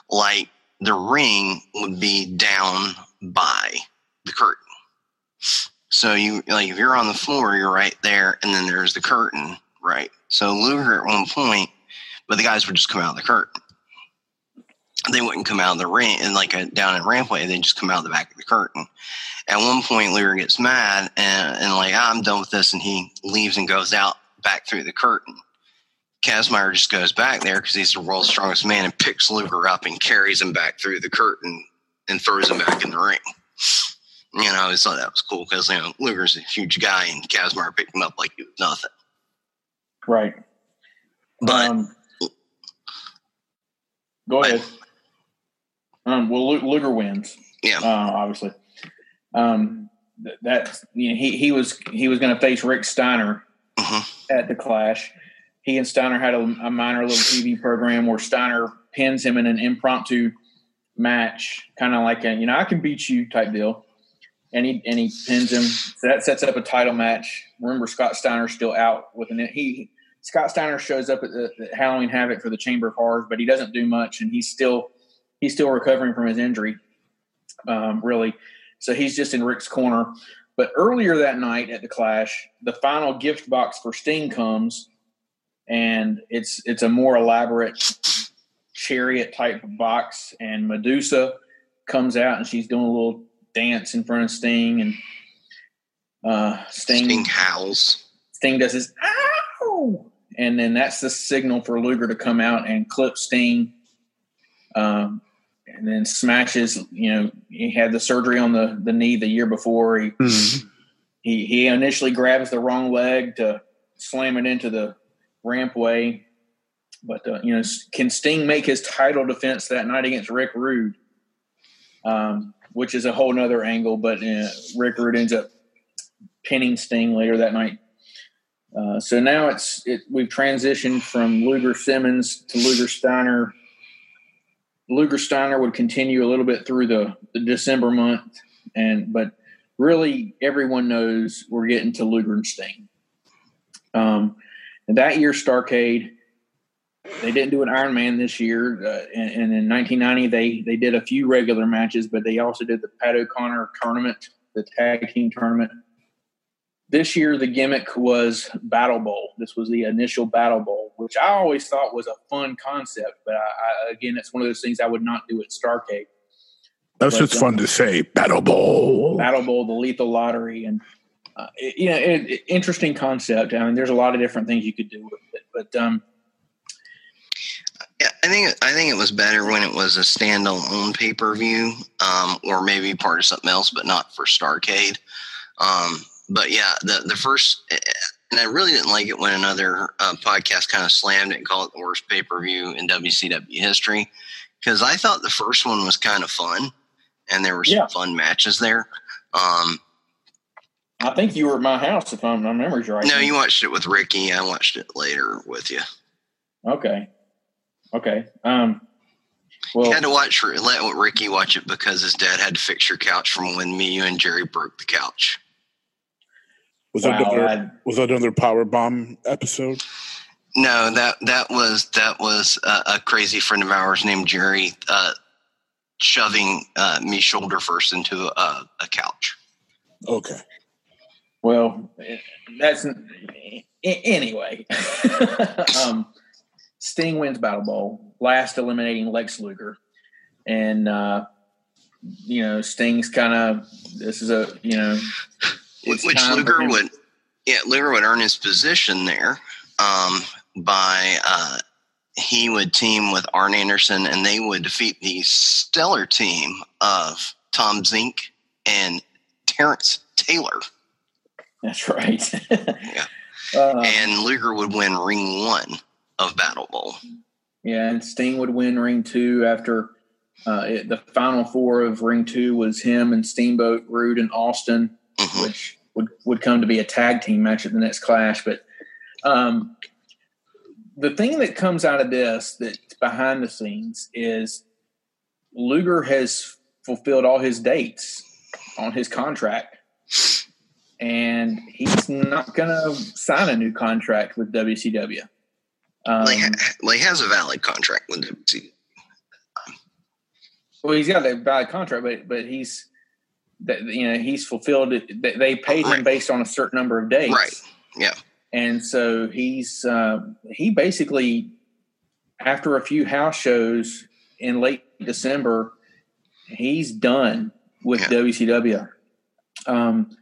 like, the ring would be down by the curtain. So, you like, if you're on the floor, you're right there, and then there's the curtain, right? So, Luger at one point, but the guys would just come out of the curtain. They wouldn't come out of the ring and like a, down in rampway, they just come out of the back of the curtain at one point Luger gets mad and, and like "Ah, I'm done with this and he leaves and goes out back through the curtain. Kazmaier just goes back there because he's the world's strongest man and picks Luger up and carries him back through the curtain and throws him back in the ring. You know, I always thought that was cool because you know Luger's a huge guy and Kazmaier picked him up like he was nothing. Right. But um, Go ahead. Um, well, Luger wins. Yeah. Uh, obviously. Um, th- that you know, he he was he was going to face Rick Steiner Mhm. at the Clash. He and Steiner had a, a minor little TV program where Steiner pins him in an impromptu match, kind of like a you know I can beat you type deal, and he and he pins him. So that sets up a title match. Remember, Scott Steiner's still out with an he. Scott Steiner shows up at the, the Halloween Havoc for the Chamber of Horrors, but he doesn't do much, and he's still he's still recovering from his injury, um, really. So he's just in Rick's corner. But earlier that night at the Clash, the final gift box for Sting comes, and it's it's a more elaborate chariot type box, and Medusa comes out and she's doing a little dance in front of Sting, and uh, Sting Sting howls. Sting does his ow, and then that's the signal for Luger to come out and clip Sting, um, and then smashes. You know, he had the surgery on the the knee the year before. He Mhm. he he initially grabs the wrong leg to slam it into the rampway, but uh, you know, can Sting make his title defense that night against Rick Rude? Um, which is a whole nother angle, but uh, ends up pinning Sting later that night. Uh, so now it's it, we've transitioned from Luger Simmons to Luger Steiner. Luger Steiner would continue a little bit through the, the December month, and but really everyone knows we're getting to Luger and Sting. Um, and that year, Starcade, they didn't do an Iron Man this year, uh, and, and in 1990 they they did a few regular matches, but they also did the Pat O'Connor tournament, the tag team tournament. This year, the gimmick was Battle Bowl. This was the initial Battle Bowl, which I always thought was a fun concept. But I, I, again, it's one of those things I would not do at Starcade. That's But, just fun to say. Battle Bowl. Battle Bowl, the Lethal Lottery, and uh, it, you know, it, it- interesting concept. I mean, there's a lot of different things you could do with it, but um, Yeah, I think I think it was better when it was a standalone pay per view, um, or maybe part of something else, but not for Starcade. Um, but yeah, the the first, and I really didn't like it when another uh, podcast kind of slammed it and called it the worst pay per view in WCW history, because I thought the first one was kind of fun, and there were some Yeah. fun matches there. Um, I think you were at my house if I'm, my memory's right. no, you watched it with Ricky. I watched it later with you. okay? Okay. Um, well, You had to watch let Ricky watch it because his dad had to fix your couch from when me, you, and Jerry broke the couch. Was that another I- was that another power bomb episode? No, that that was that was a, a crazy friend of ours named Jerry uh, shoving uh, me shoulder first into a, a couch. Okay. Well, that's anyway. um, Sting wins Battle Bowl, last eliminating Lex Luger, and uh, you know Sting's kind of this is a you know Which Luger would, yeah, Luger would earn his position there um, by uh, he would team with Arn Anderson, and they would defeat the stellar team of Tom Zenk and Terrence Taylor, That's right. Yeah. Uh, and Luger would win Ring One of Battle Bowl. Yeah, and Sting would win Ring Two after uh, it, the final four of Ring Two was him and Steamboat, Rude, and Austin, Mhm. which would would come to be a tag team match at the next Clash. But um, the thing that comes out of this that's behind the scenes is Luger has fulfilled all his dates on his contract. And he's not going to sign a new contract with WCW. Um, ha- has a valid contract with WC. Well, he's got a valid contract, but but he's that you know he's fulfilled it. They- paid him Right. based on a certain number of days, Right. Yeah. And so he's uh, he basically after a few house shows in late December, he's done with Yeah. WCW. Um,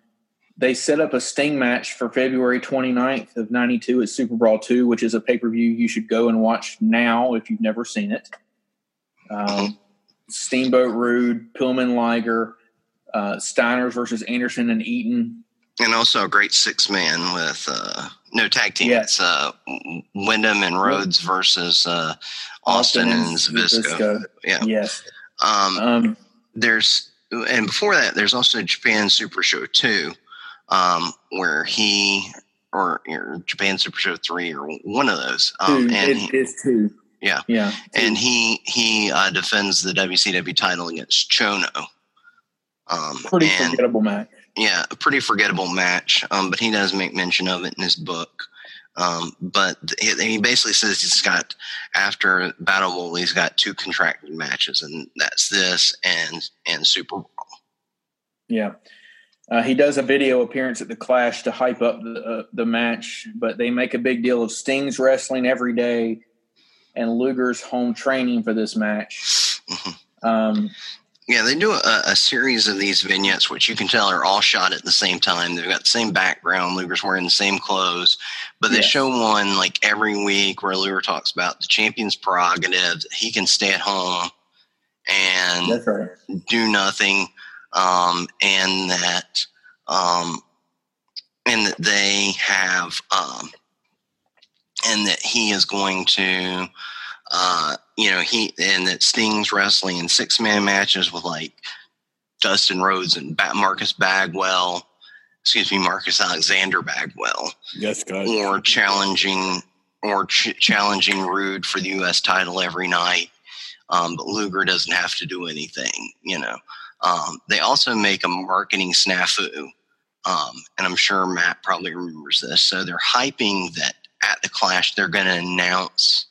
they set up a Sting match for February 29th of 92 at SuperBrawl 2, which is a pay-per-view you should go and watch now if you've never seen it. Um, Steamboat Rude, Pillman Liger, uh, Steiners versus Anderson and Eaton. And also a great six man with uh, no tag team. Yeah. It's uh, Windham and Rhodes versus uh, Austin, and Zbyszko. Yeah. Yes. Um, Um, there's and before that, there's also Japan Super Show two, um, where he or, or Japan Super Show three or one of those, um, two, and it, he, it's two. Yeah. Yeah. and he he uh, defends the WCW title against Chono. Um, Pretty and, forgettable match. yeah, a pretty forgettable match. Um, but he does make mention of it in his book. Um, but he, he basically says he's got after Battle Bowl, he's got two contracted matches, and that's this and and SuperBrawl. Yeah. Uh, he does a video appearance at the Clash to hype up the uh, the match, but they make a big deal of Sting's wrestling every day and Luger's home training for this match. Mhm. Um, Yeah, they do a, a series of these vignettes, which you can tell are all shot at the same time. They've got the same background. Luger's wearing the same clothes, but they show one like every week where Luger talks about the champion's prerogative. He can stay at home and right. do nothing, um, and that um, and that they have um, and that he is going to uh, you know he and that Sting's wrestling in six man matches with like Dustin Rhodes and ba- Marcus Bagwell, excuse me, Marcus Alexander Bagwell, Yes, guys. or challenging or ch- challenging Rude for the U.S. title every night. Um, but Luger doesn't have to do anything, you know. Um, they also make a marketing snafu, um, and I'm sure Matt probably remembers this. So they're hyping that at the Clash they're going to announce,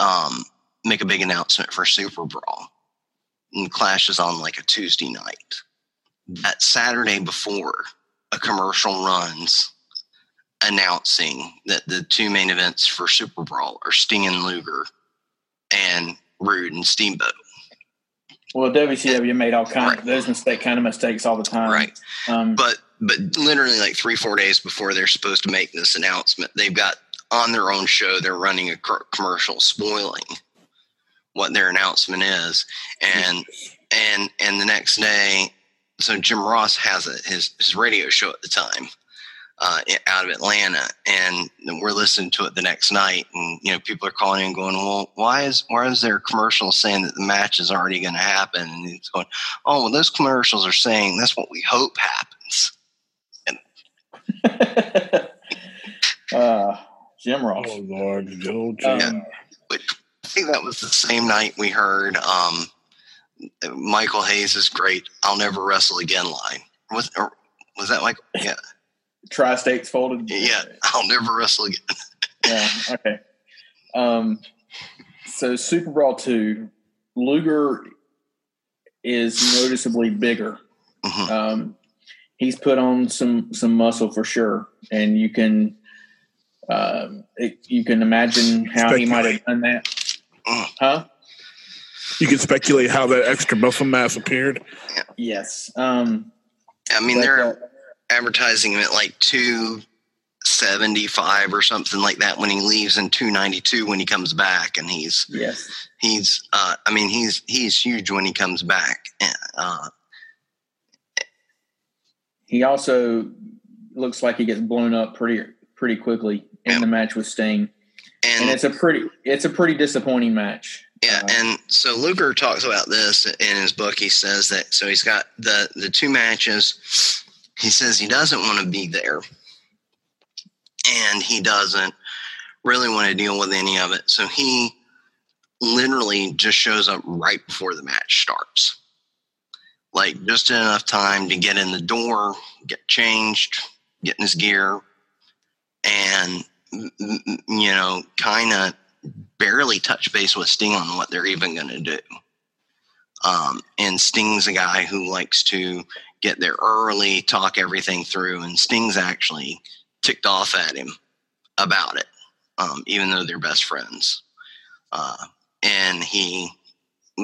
um, make a big announcement for SuperBrawl. And Clash is on like a Tuesday night. That Saturday before, a commercial runs announcing that the two main events for SuperBrawl are Sting and Luger and Rude and Steamboat. Well, WCW made all kind Right. of those mistake kind of mistakes all the time. Right. Um, But but literally like three four days before they're supposed to make this announcement, they've got on their own show they're running a commercial spoiling what their announcement is, and and and the next day, so Jim Ross has a, his his radio show at the time. Uh, out of Atlanta, and we're listening to it the next night, and you know people are calling in, going, "Well, why is why is there a commercial saying that the match is already going to happen?" And it's going, "Oh, well, those commercials are saying that's what we hope happens." uh, Jim Ross. Oh Lord, good old Um, Jim. I think that was the same night we heard um, Michael Hayes is great. I'll never wrestle again line. Was or was that Michael? Yeah, Tri-States folded. yeah. I'll never wrestle again. yeah. Okay. Um, so SuperBrawl two, Luger is noticeably bigger. Mhm. Um, he's put on some some muscle for sure, and you can um, it, you can imagine how he might have done that. Mm. Huh? You can speculate how that extra muscle mass appeared. Yes. Um, I mean, but, they're uh, advertising him at like two seventy five or something like that when he leaves, and two ninety two when he comes back, and he's yes. he's uh, I mean he's he's huge when he comes back. Uh, He also looks like he gets blown up pretty pretty quickly in Yeah. the match with Sting, and and it's a pretty it's a pretty disappointing match. Yeah, Uh, and so Luger talks about this in his book. He says that so he's got the the two matches. He says he doesn't want to be there, and he doesn't really want to deal with any of it. So he literally just shows up right before the match starts, like just enough time to get in the door, get changed, get in his gear, and you know, kind of barely touch base with Sting on what they're even going to do. Um, and Sting's a guy who likes to get there early, talk everything through, and Sting's actually ticked off at him about it, um, even though they're best friends. Uh, and he,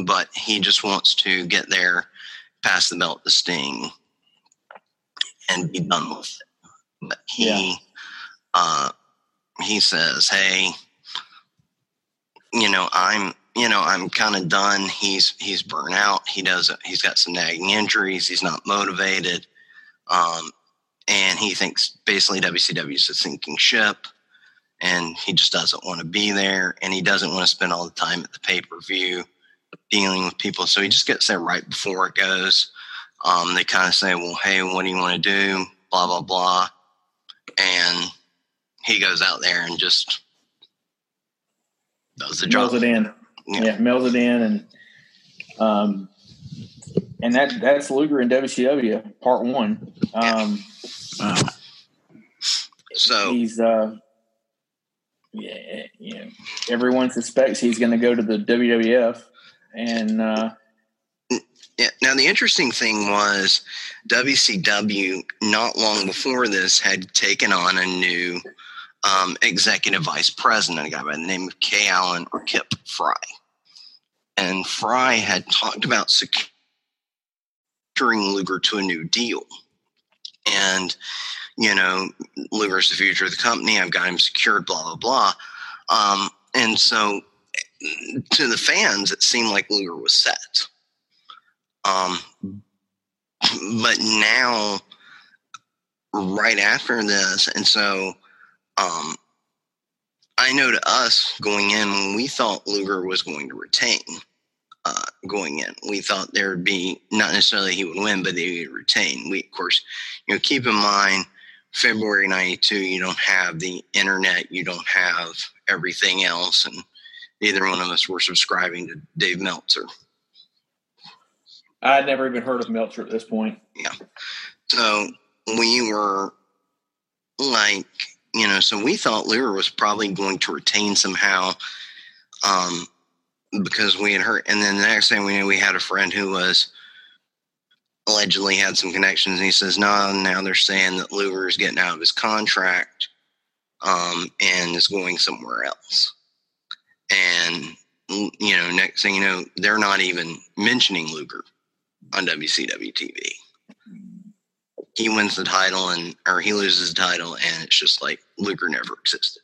but he just wants to get there, pass the belt to Sting, and be done with it. But he, Yeah. uh, he says, "Hey, you know, I'm, you know, I'm kind of done. He's he's burnt out. He doesn't. He's got some nagging injuries. He's not motivated, um, and he thinks basically WCW is a sinking ship, and he just doesn't want to be there, and he doesn't want to spend all the time at the pay per view dealing with people. So he just gets there right before it goes. Um, they kind of say, "Well, hey, what do you want to do?" Blah blah blah, and he goes out there and just does the job. it in. Yeah. Yeah. it in, and um, and that that's Luger in WCW Part One. Um, Wow. So he's uh, yeah, yeah. Everyone suspects he's going to go to the WWF, and uh, Yeah. Now the interesting thing was WCW not long before this had taken on a new um, executive vice president, a guy by the name of Kay Allen or Kip Frey, and Frey had talked about securing Luger to a new deal, and you know Luger's the future of the company. I've got him secured. Blah blah blah. Um, and so to the fans, it seemed like Luger was set. Um, but now, right after this, and so, um, I know to us going in, we thought Luger was going to retain. Uh, going in, we thought there would be not necessarily he would win, but he would retain. We, of course, you know, keep in mind February '92. You don't have the internet. You don't have everything else, and neither one of us were subscribing to Dave Meltzer. I'd never even heard of Meltzer at this point. Yeah. So we were like, you know, so we thought Lear was probably going to retain somehow um, because we had heard. And then the next thing we knew, we had a friend who was allegedly had some connections. And he says, no, now they're saying that Luger is getting out of his contract um, and is going somewhere else. And, you know, next thing you know, they're not even mentioning Luger on WCW TV he wins the title and or he loses the title and it's just like Luger never existed.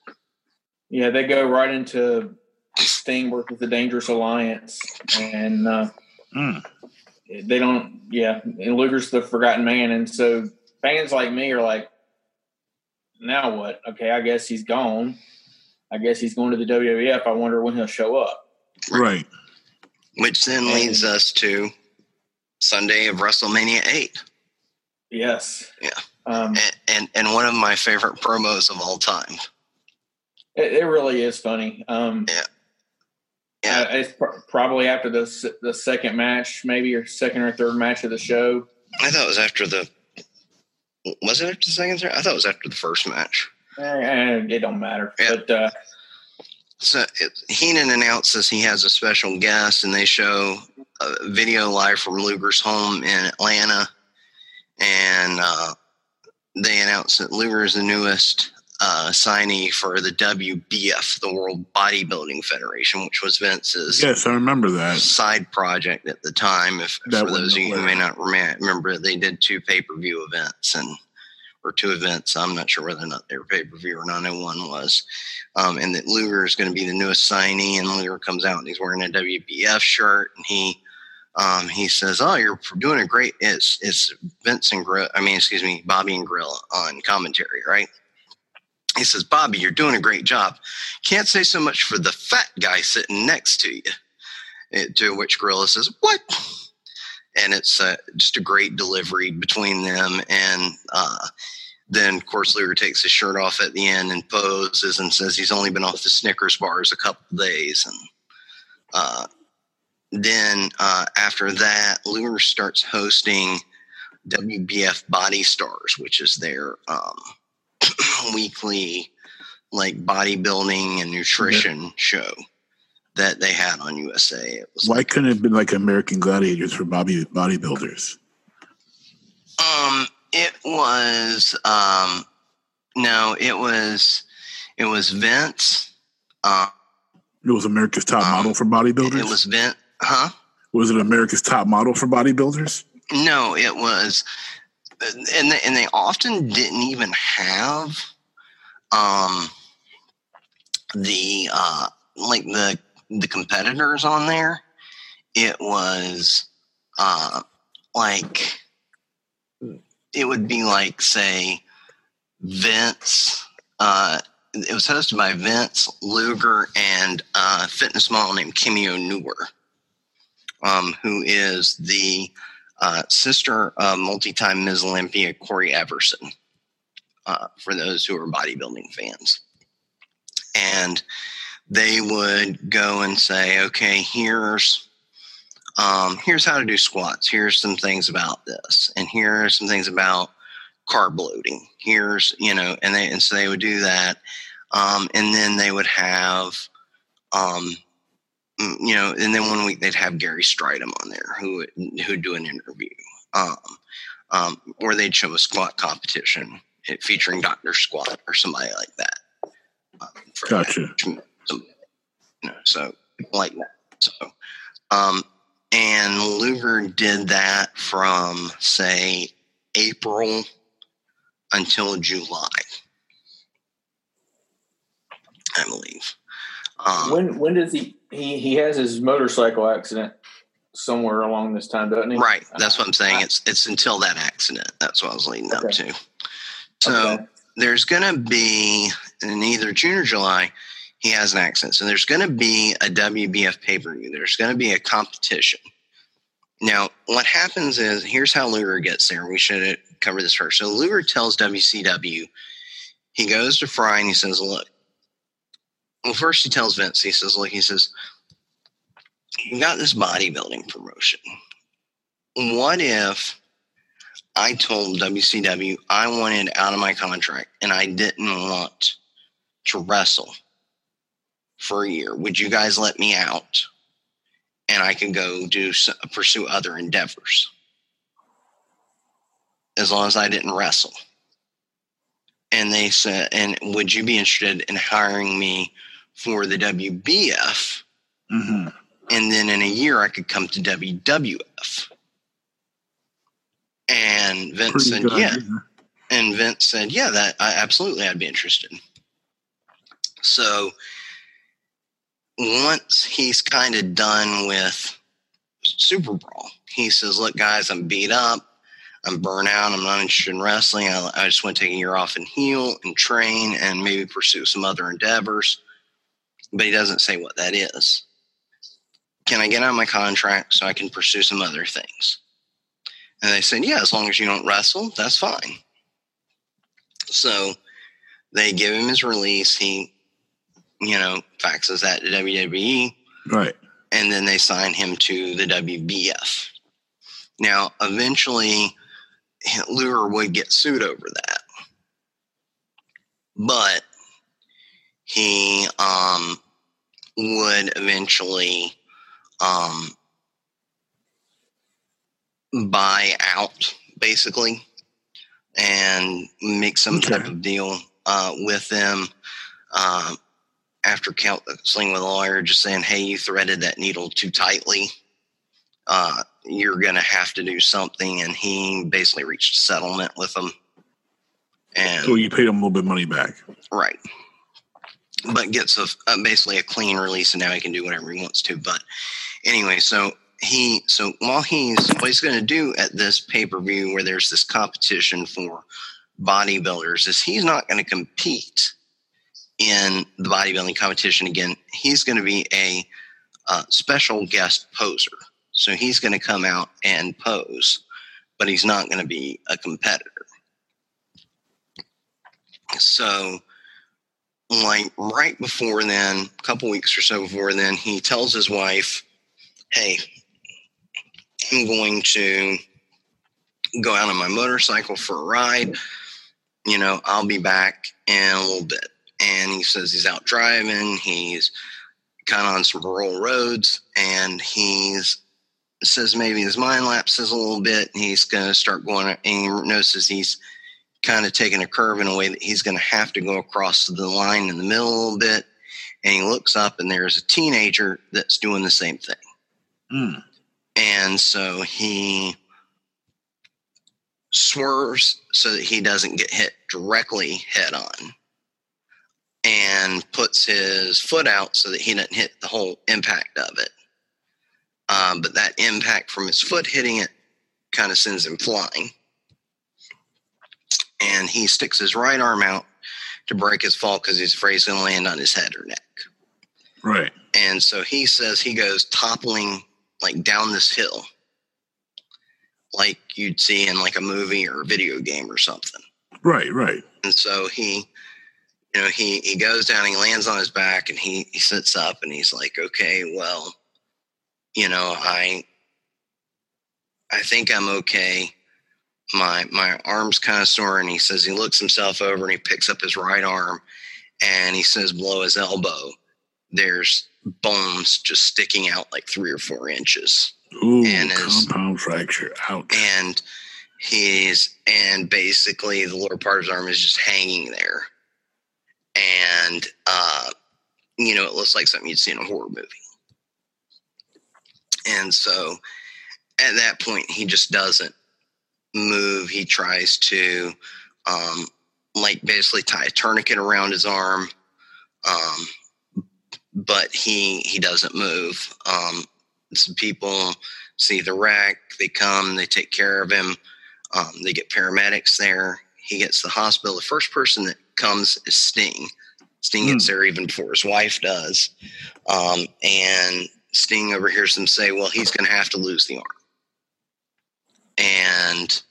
Yeah, they go right into Sting versus the Dangerous Alliance, and uh, Mm. they don't. Yeah, and Luger's the forgotten man, and so fans like me are like, now what? Okay, I guess he's gone. I guess he's going to the WWF. I wonder when he'll show up. Right. Which then leads us to Sunday of WrestleMania eight. Yes. Yeah. Um, And, and and one of my favorite promos of all time. it, it really is funny. Um, Yeah. uh, it's pr- probably after the the second match, maybe or second or third match of the show. I thought it was after the was it after the second third? I thought it was after the first match. Eh, it don't matter. Yeah. But uh, So it, Heenan announces he has a special guest, and they show a video live from Luger's home in Atlanta, and uh, they announced that Luger is the newest uh, signee for the WBF, the World Bodybuilding Federation, which was Vince's Yes, I remember that. side project at the time. If That for those of you who may not rem- remember, they did two pay per view events and or two events. I'm not sure whether or not they were pay per view or 901 was. Um, and that Luger is going to be the newest signee, and Luger comes out and he's wearing a WBF shirt, and he um, he says, "Oh, you're doing a great." It's it's Vince and Grill. I mean, excuse me, Bobby and Grill on commentary, right? He says, "Bobby, you're doing a great job. Can't say so much for the fat guy sitting next to you." It, to which Gorilla says, "What?" And it's uh, just a great delivery between them. And uh, then, of course, Luger takes his shirt off at the end and poses and says he's only been off the Snickers bars a couple days. And uh, then uh, after that, Luger starts hosting WBF Body Stars, which is their um, weekly like bodybuilding and nutrition show that they had on USA. It was Why couldn't it have been like American Gladiators for body bodybuilders? Um, it was um, no, it was it was Vince. Uh, It was America's Top Um, Model for bodybuilders. it was Vince, huh? Was it America's Top Model for bodybuilders? No, it was, and they, and they often didn't even have um the uh like the the competitors on there. It was uh like it would be like say Vince uh it was hosted by Vince Luger and a fitness model named Kimmy O'Newer, um, who is the uh, sister of multi-time Ms. Olympia Corey Everson. Uh, for those who are bodybuilding fans, and they would go and say, "Okay, here's." Um, here's how to do squats. Here's some things about this, and here are some things about carb loading. Here's, you know, and they and so they would do that, um, and then they would have, um, you know, and then one week they'd have Gary Strydom on there who who'd do an interview, um, um, or they'd show a squat competition featuring Doctor Squat or somebody like that. Um, gotcha. That. you know, so like that. So, um, and Luger did that from say April until July, I believe. Um, when when does he he he has his motorcycle accident somewhere along this time, doesn't he? Right. That's what I'm saying. It's it's until that accident. That's what I was leading okay. up to. So okay. there's going to be in either June or July. He has an accident, so there's going to be a WBF pay per view. There's going to be a competition. Now, what happens is here's how Luger gets there. We should cover this first. So Luger tells WCW, he goes to Frey and he says, Look, well, first he tells Vince, he says, Look, he says, You got this bodybuilding promotion. What if I told WCW I wanted out of my contract and I didn't want to wrestle for a year? Would you guys let me out? And I can go do pursue other endeavors as long as I didn't wrestle. And they said, and would you be interested in hiring me for the WBF? Mm-hmm. And then in a year, I could come to WWF. And Vince Pretty said, good, yeah. yeah. And Vince said, yeah, that I, absolutely, I'd be interested. So once he's kind of done with SuperBrawl, he says, look, guys, I'm beat up. I'm burnt out. I'm not interested in wrestling. I, I just want to take a year off and heal and train and maybe pursue some other endeavors. But he doesn't say what that is. Can I get out of my contract so I can pursue some other things? And they said, yeah, as long as you don't wrestle, that's fine. So they give him his release. He, you know, faxes that to WWE. Right. And then they sign him to the WBF. Now, eventually, Luger would get sued over that. But he um, would eventually um, buy out, basically, and make some okay. type of deal uh, with them. Uh, after counseling with a lawyer, just saying, "Hey, you threaded that needle too tightly. Uh, you're going to have to do something. And he basically reached a settlement with them. And so you paid him a little bit of money back. Right. But gets a, a basically a clean release, and now he can do whatever he wants to. But anyway, so he so while he's what he's going to do at this pay per view where there's this competition for bodybuilders is he's not going to compete in the bodybuilding competition again. He's going to be a uh, special guest poser. So he's going to come out and pose, but he's not going to be a competitor. So, like right before then, a couple weeks or so before then, he tells his wife, Hey, I'm going to go out on my motorcycle for a ride. You know, I'll be back in a little bit. And he says he's out driving. He's kind of on some rural roads and he's says maybe his mind lapses a little bit. And he's going to start going, and he notices he's kind of taking a curve in a way that he's going to have to go across the line in the middle a little bit. And he looks up, and there's a teenager that's doing the same thing. Mm. And so he swerves so that he doesn't get hit directly head on and puts his foot out so that he doesn't hit the whole impact of it. Um, but that impact from his foot hitting it kind of sends him flying. And he sticks his right arm out to break his fall because he's afraid he's going to land on his head or neck. Right. And so he says he goes toppling like down this hill, like you'd see in like a movie or a video game or something. Right. Right. And so he, you know, he he goes down, he lands on his back, and he he sits up, and he's like, okay, well, you know, I I think I'm okay. My my arm's kind of sore, and he says he looks himself over and he picks up his right arm, and he says below his elbow, there's bones just sticking out like three or four inches Ooh, And his- compound fracture. Ouch. and he's and basically the lower part of his arm is just hanging there and uh you know it looks like something you'd see in a horror movie and so at that point he just doesn't move he tries to um like basically tie a tourniquet around his arm um but he he doesn't move. Um some people see the wreck they come they take care of him um, they get paramedics there. He gets to the hospital. The first person that comes is sting. Sting gets there even before his wife does. Um, and sting overhears them say well he's going to have to lose the arm and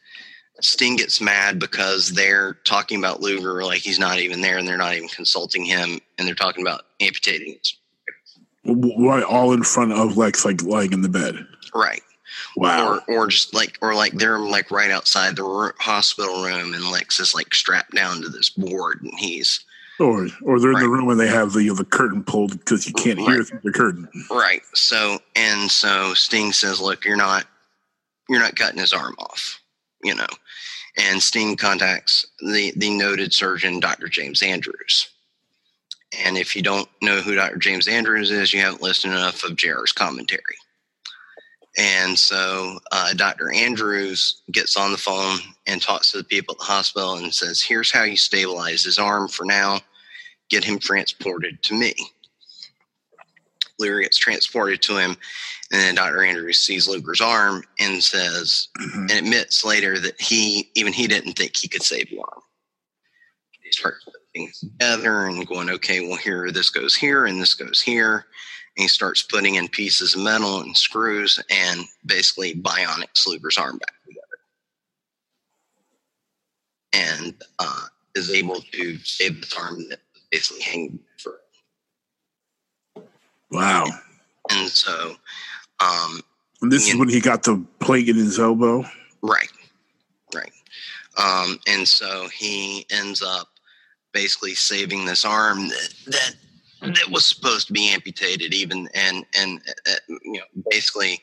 sting gets mad because they're talking about luger like he's not even there and they're not even consulting him and they're talking about amputating his Right. All in front of Lex, like lying in the bed. right Wow. or or just like or like they're like right outside the hospital room and Lex is like strapped down to this board and he's Or or they're in the room and they have the the curtain pulled because you can't hear through the curtain. right so and so Sting says look you're not you're not cutting his arm off you know and Sting contacts the the noted surgeon Dr. James Andrews and if you don't know who Dr. James Andrews is you haven't listened enough of JR's commentary And so uh, Dr. Andrews gets on the phone and talks to the people at the hospital and says, Here's how you stabilize his arm for now. Get him transported to me. Luger gets transported to him, and then Dr. Andrews sees Luger's arm and says, Mhm. and admits later that he, even he didn't think he could save the arm. He starts putting things together and going, okay, well, here, this goes here and this goes here and he starts putting in pieces of metal and screws and basically bionics Luger's arm back together. And uh, is able to save this arm that was basically hanging for Wow. And so, um, this is when he got the plate in his elbow. right, right. Um, and so he ends up basically saving this arm that, that that was supposed to be amputated even and and uh, you know basically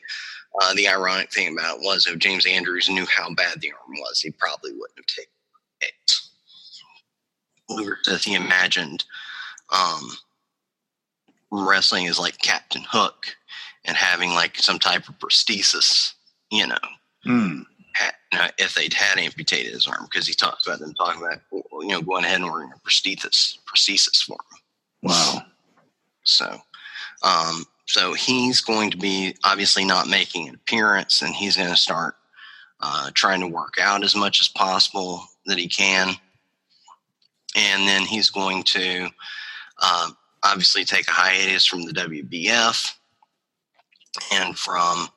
uh, the ironic thing about it was if James Andrews knew how bad the arm was, he probably wouldn't have taken it. Luger says he imagined um, wrestling is like Captain Hook and having like some type of prosthesis, you know, had, you know, if they'd had amputated his arm, because he talks about them talking about you know going ahead and ordering a prosthesis prosthesis for him. Wow. So, um, so he's going to be obviously not making an appearance, and he's going to start uh, trying to work out as much as possible that he can, and then he's going to um, obviously take a hiatus from the WBF and from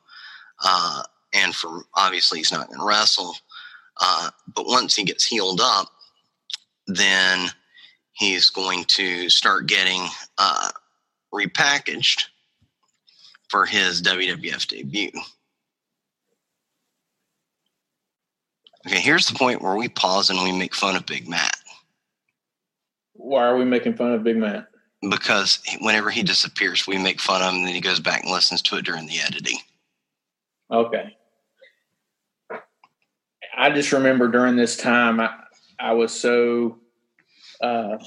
uh, and from obviously he's not going to wrestle, uh, but once he gets healed up, then he's going to start getting uh, repackaged for his WWF debut. Okay, here's the point where we pause and we make fun of Big Matt Why are we making fun of Big Matt? Because whenever he disappears, we make fun of him and then he goes back and listens to it during the editing. Okay. I just remember during this time, I, I was so, uh,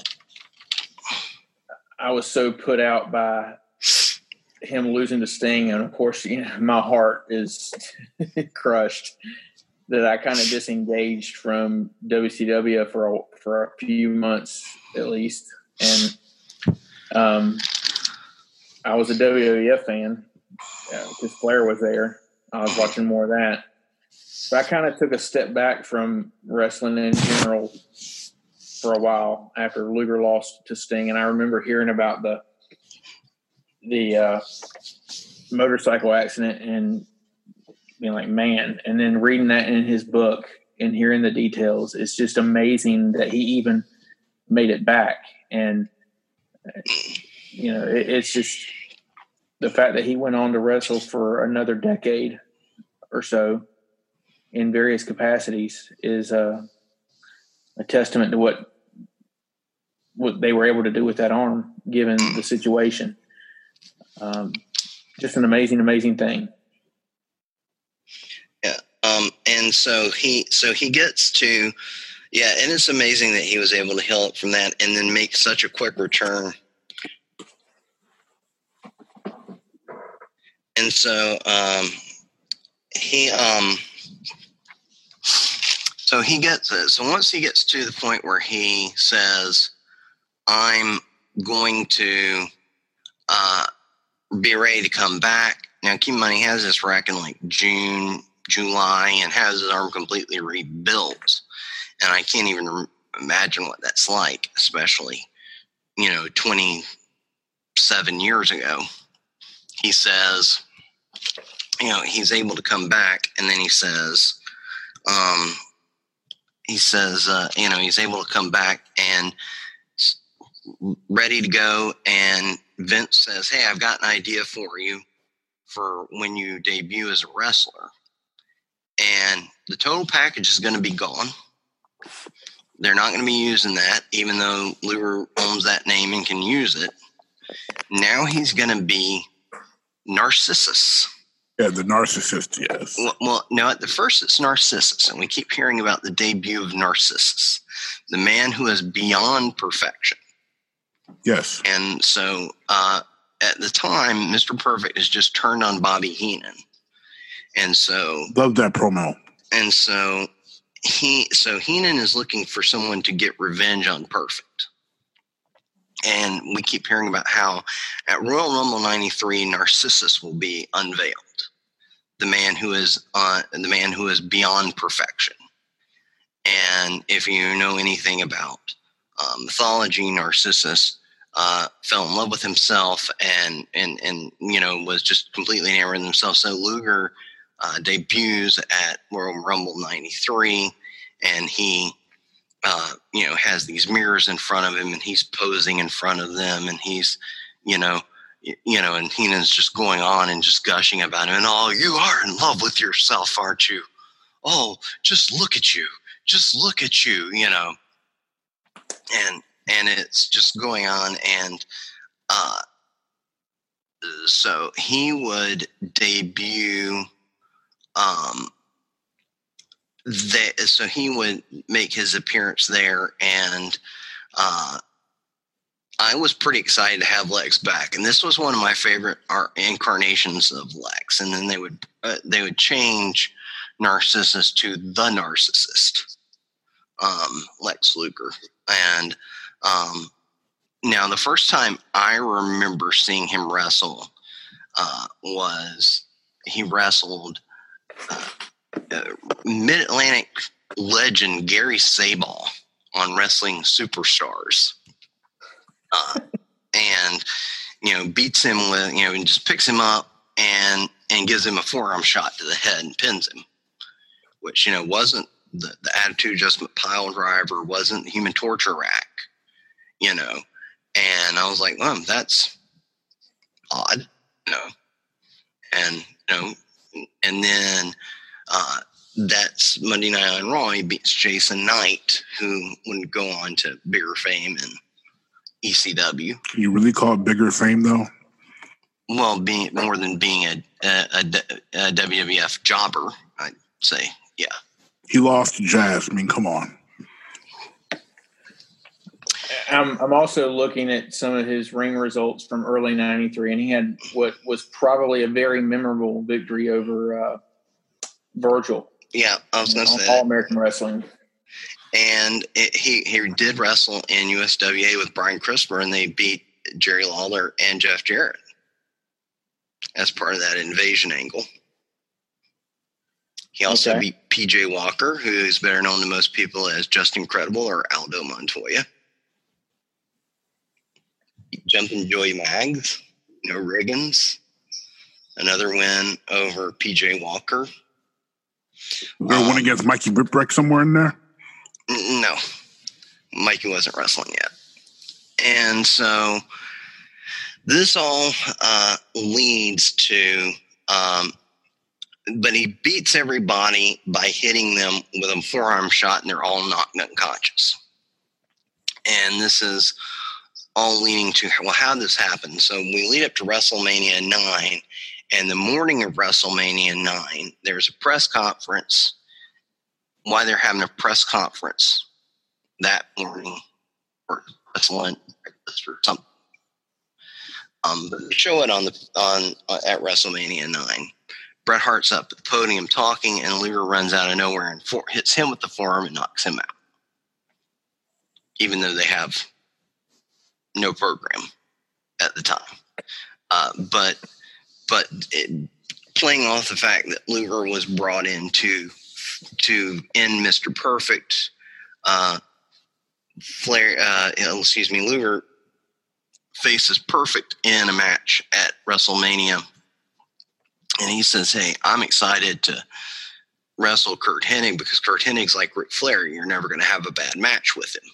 I was so put out by him losing to Sting, and of course, you know, my heart is crushed that I kind of disengaged from WCW for a, for a few months at least, and um, I was a WWF fan because Flair was there. I was watching more of that. So I kind of took a step back from wrestling in general for a while after Luger lost to Sting, and I remember hearing about the the uh, motorcycle accident and being like, man, and then reading that in his book and hearing the details, it's just amazing that he even made it back. And you know, it, it's just the fact that he went on to wrestle for another decade or so in various capacities is uh, a testament to what what they were able to do with that arm, given the situation. Um, just an amazing, amazing thing. Yeah, um, and so he so he gets to yeah, and it's amazing that he was able to heal it from that and then make such a quick return. And so um, he um, so he gets it. So once he gets to the point where he says, "I'm going to uh, be ready to come back." Now, keep in mind he has this wreck in like June, July, and has his arm completely rebuilt and I can't even imagine what that's like, especially you know 27 years ago. He says, you know, he's able to come back, and then he says, um, he says, uh, you know, he's able to come back and ready to go. And Vince says, "Hey, I've got an idea for you for when you debut as a wrestler." And the total package is going to be gone they're not going to be using that, even though Luger owns that name and can use it. Now he's going to be Narcissus. Yeah, the narcissist, yes. Well, well, no, at the first it's Narcissus, and we keep hearing about the debut of Narcissus, the man who is beyond perfection. Yes. And so uh, at the time, Mr. Perfect is just turned on Bobby Heenan. And so. Love that promo. And so he so Heenan is looking for someone to get revenge on Perfect. And we keep hearing about how at Royal Rumble 93 Narcissus will be unveiled. The man who is uh, the man who is beyond perfection. And if you know anything about uh, mythology, Narcissus uh, fell in love with himself and and and you know was just completely enamored himself. So Luger uh, debuts at Royal Rumble 93 and he uh, you know has these mirrors in front of him and he's posing in front of them and he's you know you know and Heenan's just going on and just gushing about him and oh you are in love with yourself aren't you? Oh just look at you just look at you you know. And and it's just going on and uh so he would debut um, that so he would make his appearance there, and uh, I was pretty excited to have Lex back, and this was one of my favorite incarnations of Lex. And then they would uh, they would change Narcissus to the Narcissist, um, Lex Luger, and um, now the first time I remember seeing him wrestle uh, was he wrestled uh, Mid Atlantic legend Gary Sabaugh on Wrestling Superstars. Uh, and, you know, beats him with, you know, and just picks him up and and gives him a forearm shot to the head and pins him, which, you know, wasn't the, the attitude adjustment pile driver, wasn't the human torture rack, you know. And I was like, well, that's odd, you know. And, you know, and then uh, that's Monday Night on Raw. He beats Jason Knight, who would go on to bigger fame in ECW. Can you really call it bigger fame, though? Well, being more than being a, a, a, a WWF jobber, I'd say, yeah. He lost to Jazz. I mean, come on. I'm, I'm also looking at some of his ring results from early '93, and he had what was probably a very memorable victory over uh, Virgil. Yeah, I was going to say All American Wrestling. And it, he he did wrestle in USWA with Brian Christopher, and they beat Jerry Lawler and Jeff Jarrett as part of that invasion angle. He also Okay. beat PJ Walker, who is better known to most people as Justin Credible or Aldo Montoya. Jumping Joey Maggs, no Riggins. Another win over PJ Walker. There one Um, against Mikey Whipwreck somewhere in there. No, Mikey wasn't wrestling yet. And so this all uh, leads to, um, but he beats everybody by hitting them with a forearm shot, and they're all knocked unconscious. And this is all leading to, well, how this happen? So we lead up to WrestleMania 9, and the morning of WrestleMania 9, there's a press conference why they're having a press conference that morning or that's lunch or something. Um, but show it on the on uh, at WrestleMania nine. Bret Hart's up at the podium talking, and Luger runs out of nowhere and for, hits him with the forearm and knocks him out. Even though they have no program at the time, uh, but but it, playing off the fact that Luger was brought in to to end Mr. Perfect. Uh, Flair, uh, excuse me, Luger faces Perfect in a match at WrestleMania, and he says, "Hey, I'm excited to wrestle Curt Hennig because Curt Hennig's like Ric Flair. You're never going to have a bad match with him."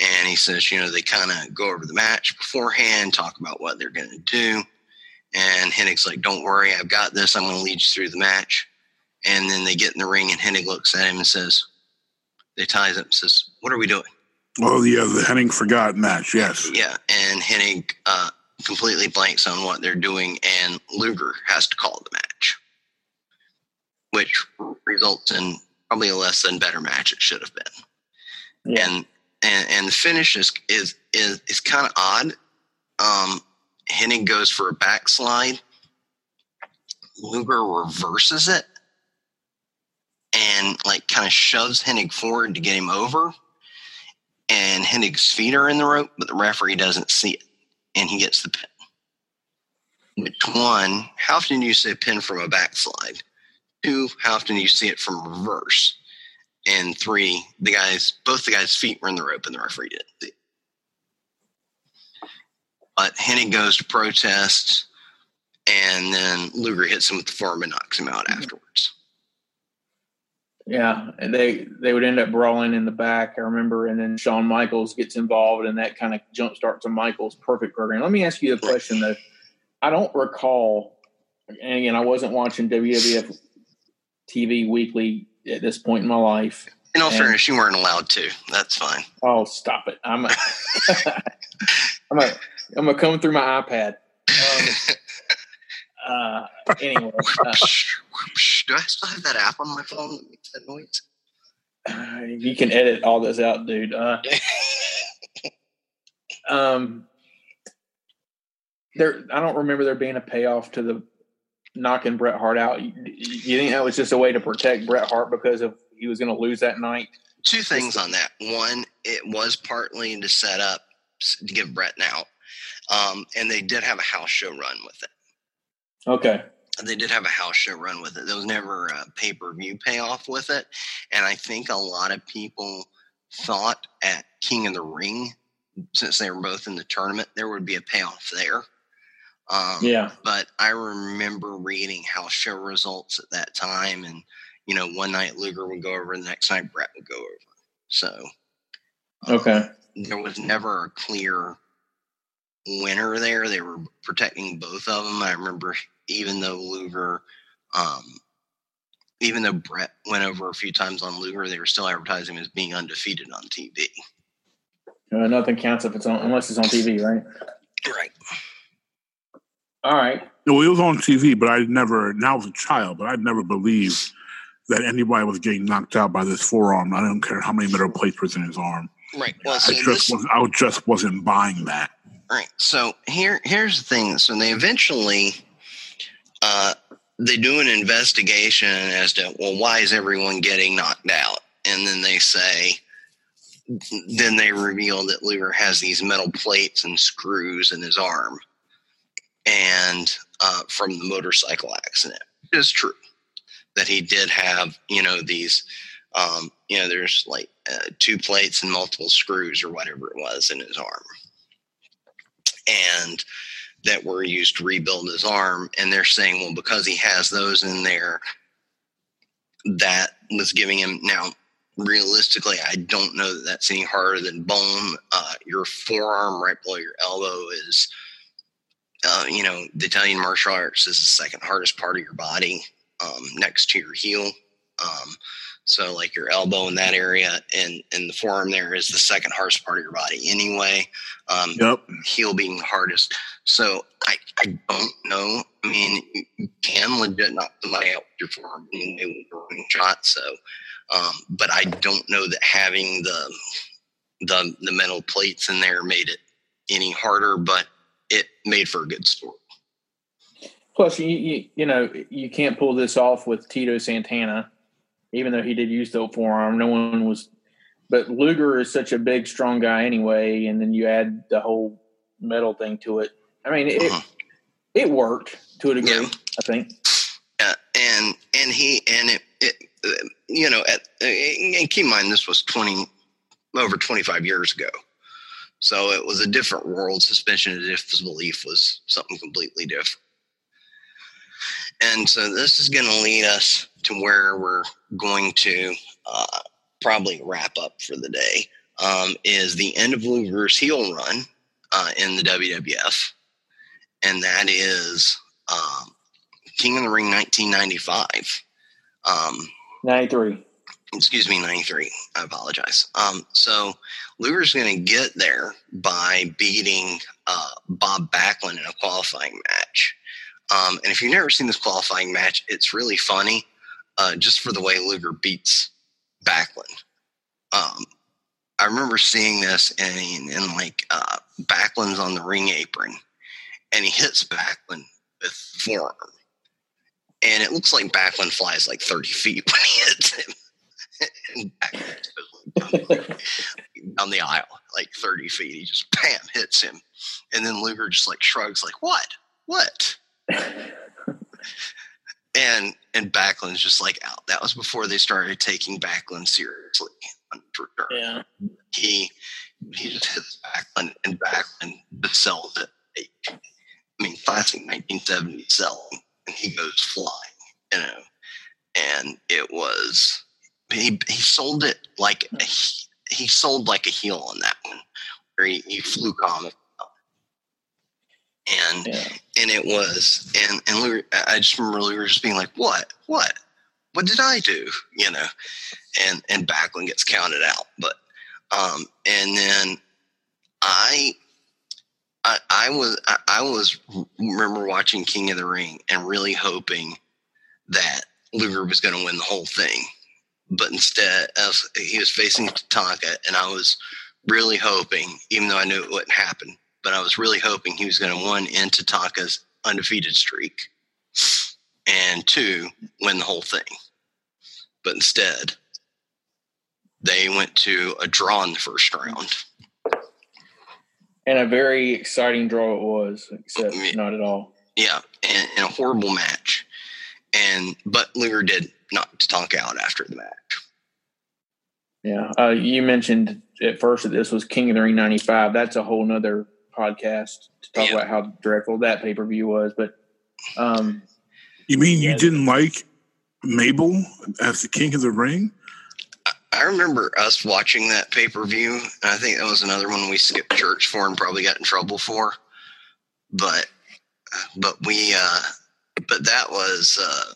And he says, you know, they kind of go over the match beforehand, talk about what they're going to do. And Hennig's like, don't worry, I've got this. I'm going to lead you through the match. And then they get in the ring, and Hennig looks at him and says, they ties up and says, What are we doing? Oh yeah, the Hennig forgot match. Yes. Yeah. And Hennig uh, completely blanks on what they're doing, and Luger has to call the match, which results in probably a less than better match it should have been. Yeah. And, and and the finish is is is, is kind of odd. Um, Hennig goes for a backslide. Luger reverses it and like kind of shoves Hennig forward to get him over. And Hennig's feet are in the rope, but the referee doesn't see it, and he gets the pin. Which one? How often do you see a pin from a backslide? Two? How often do you see it from reverse? And three, the guys, both the guys' feet were in the rope, and the referee didn't. But Hennig goes to protest, and then Luger hits him with the forearm and knocks him out mm-hmm. afterwards. Yeah, and they they would end up brawling in the back. I remember, and then Shawn Michaels gets involved, and that kind of jump starts a Michaels perfect program. Let me ask you a question though. I don't recall, and again, I wasn't watching WWF TV weekly at this point in my life. In all And- fairness, you weren't allowed to. That's fine. Oh, stop it! I'm a, I'm a, I'm gonna come through my iPad. Um, uh, anyway, uh, Do I still have that app on my phone that makes that noise? uh, you can edit all this out, dude. Uh, um, there, I don't remember there being a payoff to the knocking Bret Hart out. You, you think that was just a way to protect Bret Hart because of he was going to lose that night? Two things on that. One, it was partly to set up to give Bret an out, um, and they did have a house show run with it. Okay, They did have a house show run with it. There was never a pay per view payoff with it, and I think a lot of people thought at King of the Ring, since they were both in the tournament, there would be a payoff there. Um, yeah, but I remember reading house show results at that time, and you know, one night Luger would go over, the next night Bret would go over. So okay, there was never a clear winner there. They were protecting both of them. I remember, even though Luger, um, even though Bret went over a few times on Luger, they were still advertising him as being undefeated on TV. uh, nothing counts if it's on unless it's on TV, right? Right. All right, No, it was on TV, but I never. Now I was a child, but I'd never believed that anybody was getting knocked out by this forearm. I don't care how many metal plates were in his arm. Right. Well, I so just this, was. I just wasn't buying that. Right. So here, here's the thing. So they eventually, uh, they do an investigation as to well, why is everyone getting knocked out? And then they say, then they reveal that Luger has these metal plates and screws in his arm, and uh, from the motorcycle accident, It is true. that he did have, you know, these, um, you know, there's like uh, two plates and multiple screws or whatever it was in his arm. And that were used to rebuild his arm. And they're saying, well, because he has those in there, that was giving him now realistically i don't know that that's any harder than bone uh, your forearm right below your elbow is uh, you know the italian martial arts is the second hardest part of your body um, next to your heel um, so like your elbow in that area and and the forearm there is the second hardest part of your body anyway. Um, Yep. heel being the hardest. So I I don't know. I mean, you can legit knock somebody out with your forearm anyway with a running shot. So, um, but I don't know that having the the the metal plates in there made it any harder. But it made for a good story. Plus, you, you you know you can't pull this off with Tito Santana, even though he did use the forearm. No one was, but Luger is such a big, strong guy anyway, and then you add the whole metal thing to it. I mean, it Uh-huh. it worked to a degree. Yeah. I think. uh, and and he and it, it uh, you know at uh, and keep in mind this was 20 over 25 years ago so it was a different world suspension of disbelief was something completely different and so this is going to lead us to where we're going to uh, probably wrap up for the day um, is the end of Luger's heel run uh, in the WWF and that is um, King of the Ring 1995. Um, Ninety three. Excuse me, 93. I apologize. Um, so Luger's going to get there by beating uh, Bob Backlund in a qualifying match. Um, and if you've never seen this qualifying match, it's really funny uh, just for the way Luger beats Backlund. Um, I remember seeing this and, like uh, Backlund's on the ring apron and he hits Backlund with forearm. And it looks like Backlund flies like 30 feet when he hits him. And like down the aisle, like 30 feet. He just bam hits him. And then Luger just like shrugs, like, what? What? and and Backlund's just like out. That was before they started taking Backlund seriously. Yeah. He he just hits Backlund and Backlund just sells it. I mean, classic 1970s selling, and he goes flying, you know. And it was he he sold it like a, he- he sold like a heel on that one, where he, he flew comic. And Yeah. and it was and and we were, I just remember we were just being like, what, what, what did I do? You know, and and Backlund gets counted out, but um, and then I. I, I was I, I was remember watching King of the Ring and really hoping that Luger was going to win the whole thing, but instead as he was facing Tatanka, and I was really hoping, even though I knew it wouldn't happen, but I was really hoping he was going to one end Tatanka's undefeated streak, and two win the whole thing. But instead, they went to a draw in the first round. And a very exciting draw it was, except Yeah. not at all. Yeah, and, and a horrible match. And but Luger did knock Tatanka out after the match. Yeah. Uh, you mentioned at first that this was King of the Ring 95. That's a whole nother podcast to talk Yeah. about how dreadful that pay per view was. But um, You mean you Yeah. didn't like Mabel as the King of the Ring? I remember us watching that pay per view, and I think that was another one we skipped church for and probably got in trouble for. But but we uh but that was uh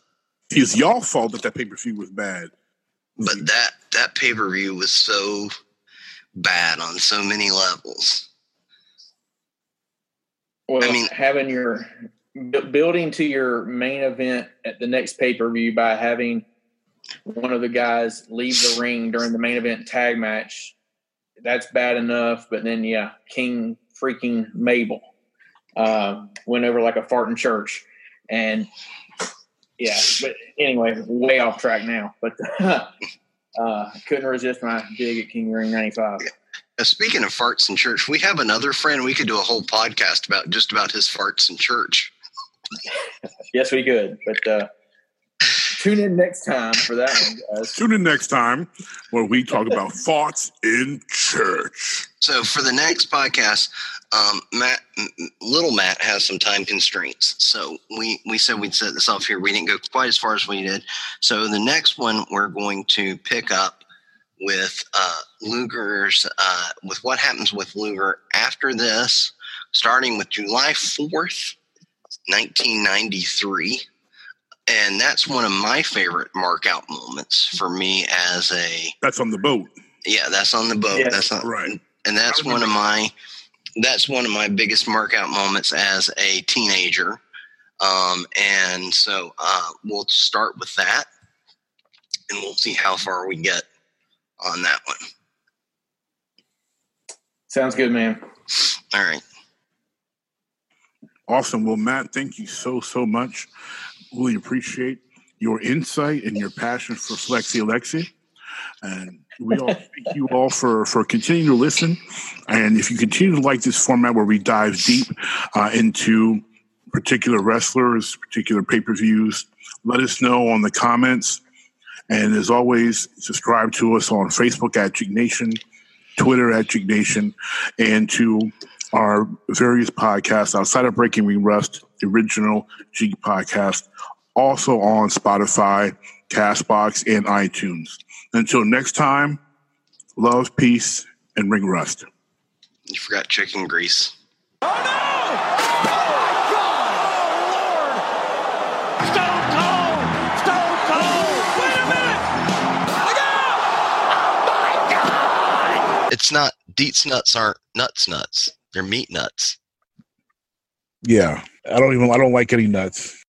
It's y'all fault that that pay per view was bad. but that that pay per view was so bad on so many levels. well, I mean- having your building to your main event at the next pay per view by having one of the guys leave the ring during the main event tag match, that's bad enough. But then, yeah, King freaking Mabel uh, went over like a fart in church, and yeah. But anyway, way off track now. But uh, couldn't resist my dig at King Ring '95. Now, speaking of farts in church, we have another friend. We could do a whole podcast about just about his farts in church. Yes, we could. But uh, Tune in next time for that one, guys. Tune in next time where we talk about thoughts in church. So for the next podcast, um, Matt, little Matt has some time constraints. So we, we said we'd set this off here. We didn't go quite as far as we did. So the next one we're going to pick up with uh, Luger's, uh, with what happens with Luger after this, starting with July 4th, 1993 and that's one of my favorite mark out moments for me as a that's on the boat yeah that's on the boat Yeah. that's on right and that's one of my that's one of my biggest mark out moments as a teenager. Um, and so uh, we'll start with that and we'll see how far we get on that one. Sounds good, man. all right. Awesome. Well matt thank you so so much. Really appreciate your insight and your passion for flexi alexi and we all thank you all for for continuing to listen. And if you continue to like this format where we dive deep uh, into particular wrestlers particular pay-per-views let us know on the comments. And as always subscribe to us on facebook at Geek nation twitter at Geek nation and to our various podcasts outside of breaking ring rust the original Geek podcast also on spotify castbox and itunes until next time love peace and ring rust you forgot chicken grease Oh no! Oh my God! Oh Lord! Stone Cold! Stone Cold! Wait a minute! Look out! it's not deets nuts aren't nuts nuts they're meat nuts yeah i don't even i don't like any nuts